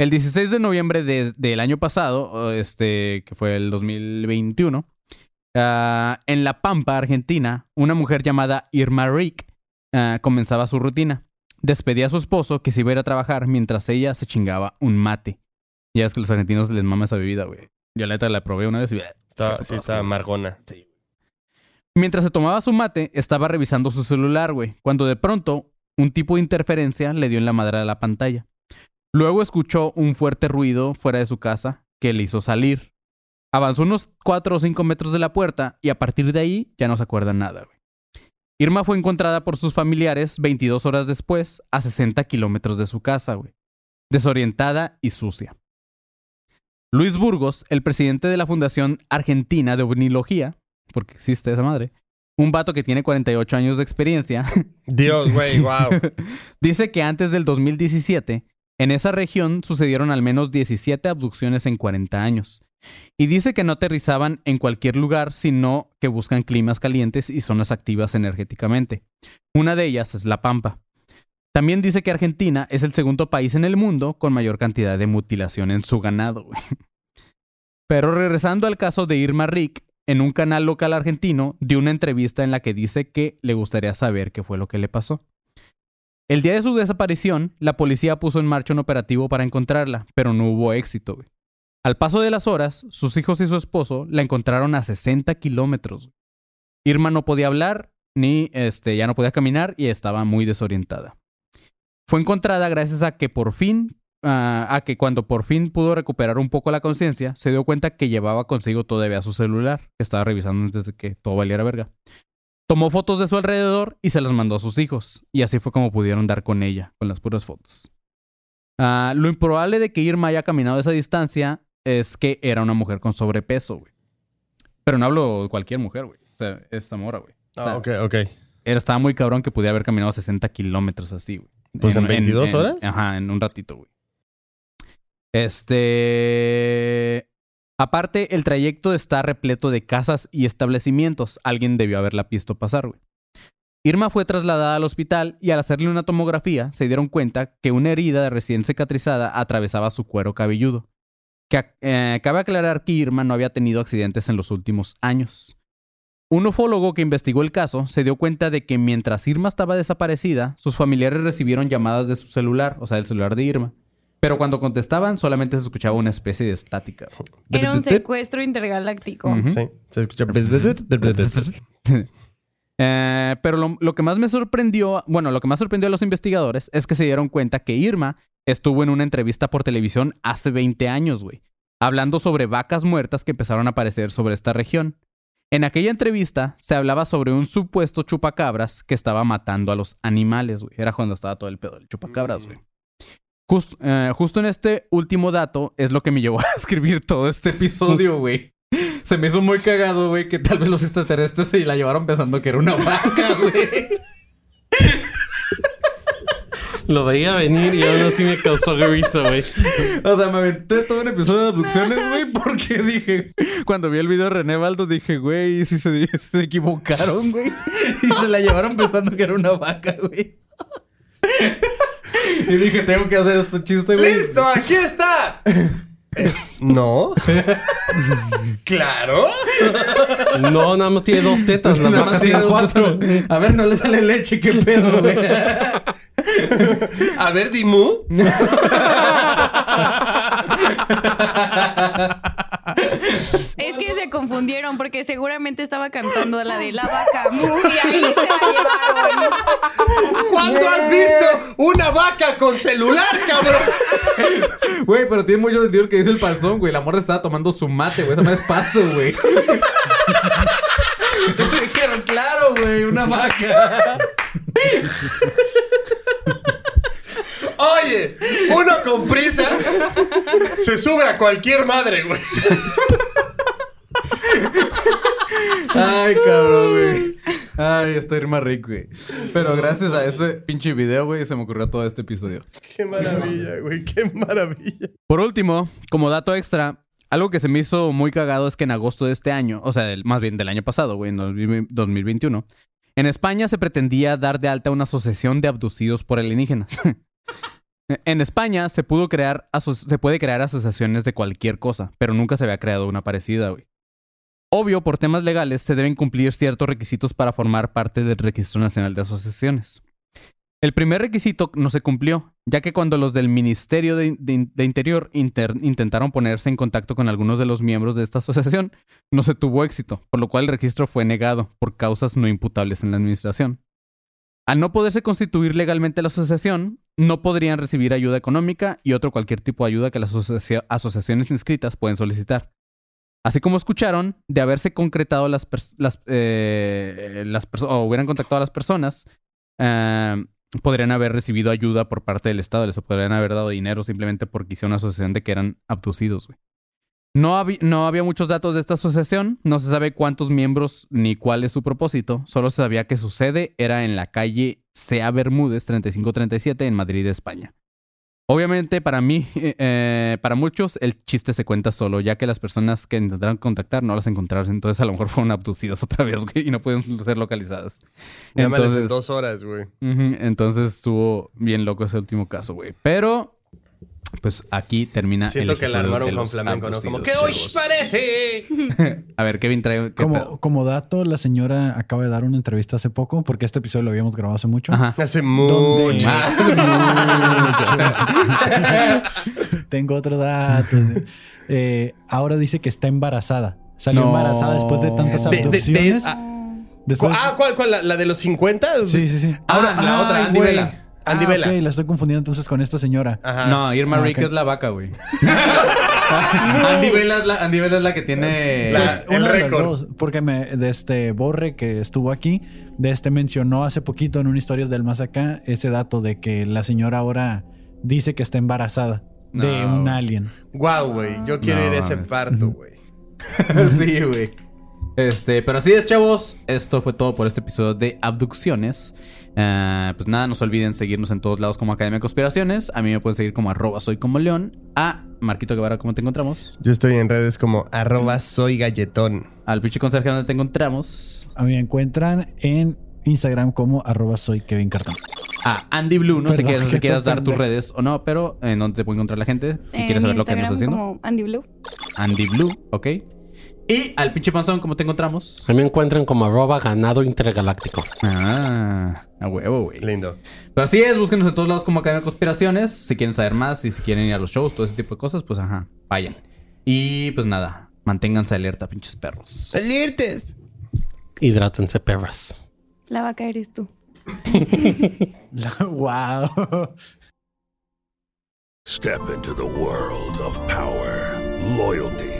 A: El 16 de noviembre de- del año pasado, este, que fue el 2021, ah, en La Pampa, Argentina, una mujer llamada Irma Rick ah, comenzaba su rutina. Despedía a su esposo que se iba a ir a trabajar mientras ella se chingaba un mate. Ya es que los argentinos les mama esa bebida, güey. Yo la neta la probé una vez y...
F: Está, sí, está amargona.
A: Mientras se tomaba su mate, estaba revisando su celular, güey, cuando de pronto un tipo de interferencia le dio en la madre a la pantalla. Luego escuchó un fuerte ruido fuera de su casa que le hizo salir. Avanzó unos 4 o 5 metros de la puerta y a partir de ahí ya no se acuerda nada, güey. Irma fue encontrada por sus familiares 22 horas después a 60 kilómetros de su casa, güey. Desorientada y sucia. Luis Burgos, el presidente de la Fundación Argentina de Ovnilogía, porque existe esa madre, un vato que tiene 48 años de experiencia,
F: Dios, güey, wow.
A: dice que antes del 2017, en esa región sucedieron al menos 17 abducciones en 40 años. Y dice que no aterrizaban en cualquier lugar, sino que buscan climas calientes y zonas activas energéticamente. Una de ellas es La Pampa. También dice que Argentina es el segundo país en el mundo con mayor cantidad de mutilación en su ganado. Pero regresando al caso de Irma Rick, en un canal local argentino dio una entrevista en la que dice que le gustaría saber qué fue lo que le pasó. El día de su desaparición, la policía puso en marcha un operativo para encontrarla, pero no hubo éxito. Al paso de las horas, sus hijos y su esposo la encontraron a 60 kilómetros. Irma no podía hablar, ni este, ya no podía caminar y estaba muy desorientada. Fue encontrada gracias a que por fin, ah, a que cuando por fin pudo recuperar un poco la conciencia, se dio cuenta que llevaba consigo todavía su celular, que estaba revisando antes de que todo valiera verga. Tomó fotos de su alrededor y se las mandó a sus hijos, y así fue como pudieron dar con ella, con las puras fotos. Ah, lo improbable de que Irma haya caminado esa distancia es que era una mujer con sobrepeso, güey. Pero no hablo de cualquier mujer, güey. O sea, es Zamora, güey. O sea,
F: Ah, ok, ok.
A: Era, estaba muy cabrón que pudiera haber caminado 60 kilómetros así, güey.
F: Pues, ¿en 22 horas?
A: Ajá, en un ratito, güey. Este... Aparte, el trayecto está repleto de casas y establecimientos. Alguien debió haberla visto pasar, güey. Irma fue trasladada al hospital y al hacerle una tomografía se dieron cuenta que una herida de recién cicatrizada atravesaba su cuero cabelludo. Que, eh, cabe aclarar que Irma no había tenido accidentes en los últimos años. Un ufólogo que investigó el caso se dio cuenta de que mientras Irma estaba desaparecida, sus familiares recibieron llamadas de su celular, o sea, del celular de Irma. Pero cuando contestaban, solamente se escuchaba una especie de estática.
D: Era un secuestro intergaláctico.
F: Sí, se escucha.
A: Eh, pero lo, lo que más me sorprendió, bueno, lo que más sorprendió a los investigadores es que se dieron cuenta que Irma estuvo en una entrevista por televisión hace 20 años, güey, hablando sobre vacas muertas que empezaron a aparecer sobre esta región. En aquella entrevista se hablaba sobre un supuesto chupacabras que estaba matando a los animales, güey. Era cuando estaba todo el pedo del chupacabras, güey. Just- eh, justo en este último dato es lo que me llevó a escribir todo este episodio, güey. Se me hizo muy cagado, güey, que tal vez los extraterrestres se la llevaron pensando que era una vaca, güey.
C: Lo veía venir y aún así me causó risa, güey.
A: O sea, me aventé todo un episodio de abducciones, güey, porque dije, cuando vi el video de René Baldo, dije, güey, si se, se equivocaron, güey. Y se la llevaron pensando que era una vaca, güey. Y dije, tengo que hacer este chiste, güey.
F: ¡Listo! ¡Aquí está! No. claro.
C: No, nada más tiene dos tetas. Las
A: Nada más
C: vacas
A: tiene dos
C: cuatro.
A: A ver, no le sale leche, qué pedo, güey.
F: A ver, Dimu.
D: Confundieron porque seguramente estaba cantando la de la vaca mu y ahí se la.
F: ¿Cuándo has visto una vaca con celular, cabrón?
A: Güey, pero tiene mucho sentido el que dice el panzón, güey. La morra estaba tomando su mate, güey. Esa madre es pasto, güey. Dijeron, claro, güey, una vaca.
F: Oye, uno con prisa se sube a cualquier madre, güey.
A: Ay, cabrón, güey. Ay, estoy más rico, güey. Pero gracias a ese pinche video, güey, se me ocurrió todo este episodio.
F: Qué maravilla, güey, qué maravilla.
A: Por último, como dato extra, algo que se me hizo muy cagado es que en agosto de este año, o sea, del- más bien del año pasado, güey, en 2000 2021, en España se pretendía dar de alta una asociación de abducidos por alienígenas. en España se pudo crear se puede crear asociaciones de cualquier cosa, pero nunca se había creado una parecida, güey. Obvio, por temas legales se deben cumplir ciertos requisitos para formar parte del Registro Nacional de Asociaciones. El primer requisito no se cumplió, ya que cuando los del Ministerio de, Interior inter- intentaron ponerse en contacto con algunos de los miembros de esta asociación, no se tuvo éxito, por lo cual el registro fue negado por causas no imputables en la administración. Al no poderse constituir legalmente la asociación, no podrían recibir ayuda económica y otro cualquier tipo de ayuda que las asocia- asociaciones inscritas pueden solicitar. Así como escucharon, de haberse concretado las, las, eh, las o hubieran contactado a las personas, eh, podrían haber recibido ayuda por parte del Estado, les podrían haber dado dinero simplemente porque hicieron una asociación de que eran abducidos. No, no había muchos datos de esta asociación, no se sabe cuántos miembros ni cuál es su propósito, solo se sabía que su sede era en la calle Sea Bermúdez 3537 en Madrid, España. Obviamente para mí, eh, eh, para muchos, el chiste se cuenta solo, ya que las personas que intentaron contactar no las encontraron, entonces a lo mejor fueron abducidas otra vez, güey, y no pueden ser localizadas.
F: Llámales en
A: Entonces-
F: dos horas, güey.
A: Entonces estuvo bien loco ese último caso, güey. Pero, pues aquí termina
F: Siento
A: el
F: que la
A: episodio
F: armaron con flamenco, ¿no? Como, ¿qué
A: abducidos,
F: os
A: chavos.
F: parece?
A: A ver, Kevin trae... ¿qué
E: Como, como dato, la señora acaba de dar una entrevista hace poco, porque este episodio lo habíamos grabado hace mucho.
A: Ajá.
F: Hace
E: ¿Dónde?
F: mucho.
E: Tengo otro dato. Eh, ahora dice que está embarazada. Salió
A: No.
E: embarazada después de tantas
F: De- de- de-
E: abducciones.
F: ah,
E: Después-
F: Ah, ¿cuál? cuál la, la de los 50?
E: sí, sí, sí.
F: Ahora,
A: Ah, la otra, Andy. Vela.
F: Andy
E: Ah,
F: Vela.
E: ok, la estoy confundiendo entonces con esta señora.
F: Ajá.
A: No, Irma
E: Ah,
A: Rick es la vaca, güey. Andy, Vela es la, Andy Vela es la que tiene...
F: La-
E: Pues,
F: el récord.
E: porque me, de este Borre que estuvo aquí, de este mencionó hace poquito en un Historias del Más Acá ese dato de que la señora ahora dice que está embarazada de
A: No.
E: un alien.
F: Guau, güey. Yo quiero
A: No
F: ir a ese parto, güey.
A: sí, güey. Este, pero así es, chavos. Esto fue todo por este episodio de abducciones. Ah, pues nada, no se olviden seguirnos en todos lados como Academia de Conspiraciones. A mí me pueden seguir como arroba soy como león. A Marquito Guevara, ¿cómo te encontramos?
F: Yo estoy en redes como arroba soy galletón.
A: Al pinche conserje, ¿dónde te encontramos?
E: A mí me encuentran en Instagram como arroba soy Kevin Cartón.
A: A Andy Blue, no sé qué- si quieras dar tus redes o no, pero en dónde te puede encontrar la gente. Si quieres saber lo que está haciendo.
D: como Andy Blue.
A: Andy Blue, ok. Y al pinche panzón, ¿cómo te encontramos?
C: A mí me encuentran como arroba ganado intergaláctico.
A: Ah, a huevo, güey.
F: Lindo.
A: Pero así es, búsquenos en todos lados como Academia de Conspiraciones. Si quieren saber más y si quieren ir a los shows, todo ese tipo de cosas, pues ajá, vayan. Y pues nada, manténganse alerta, pinches perros.
F: ¡Alertes!
C: Hidrátense, perras.
D: La vaca eres tú.
E: wow.
G: Step into the world of power, loyalty,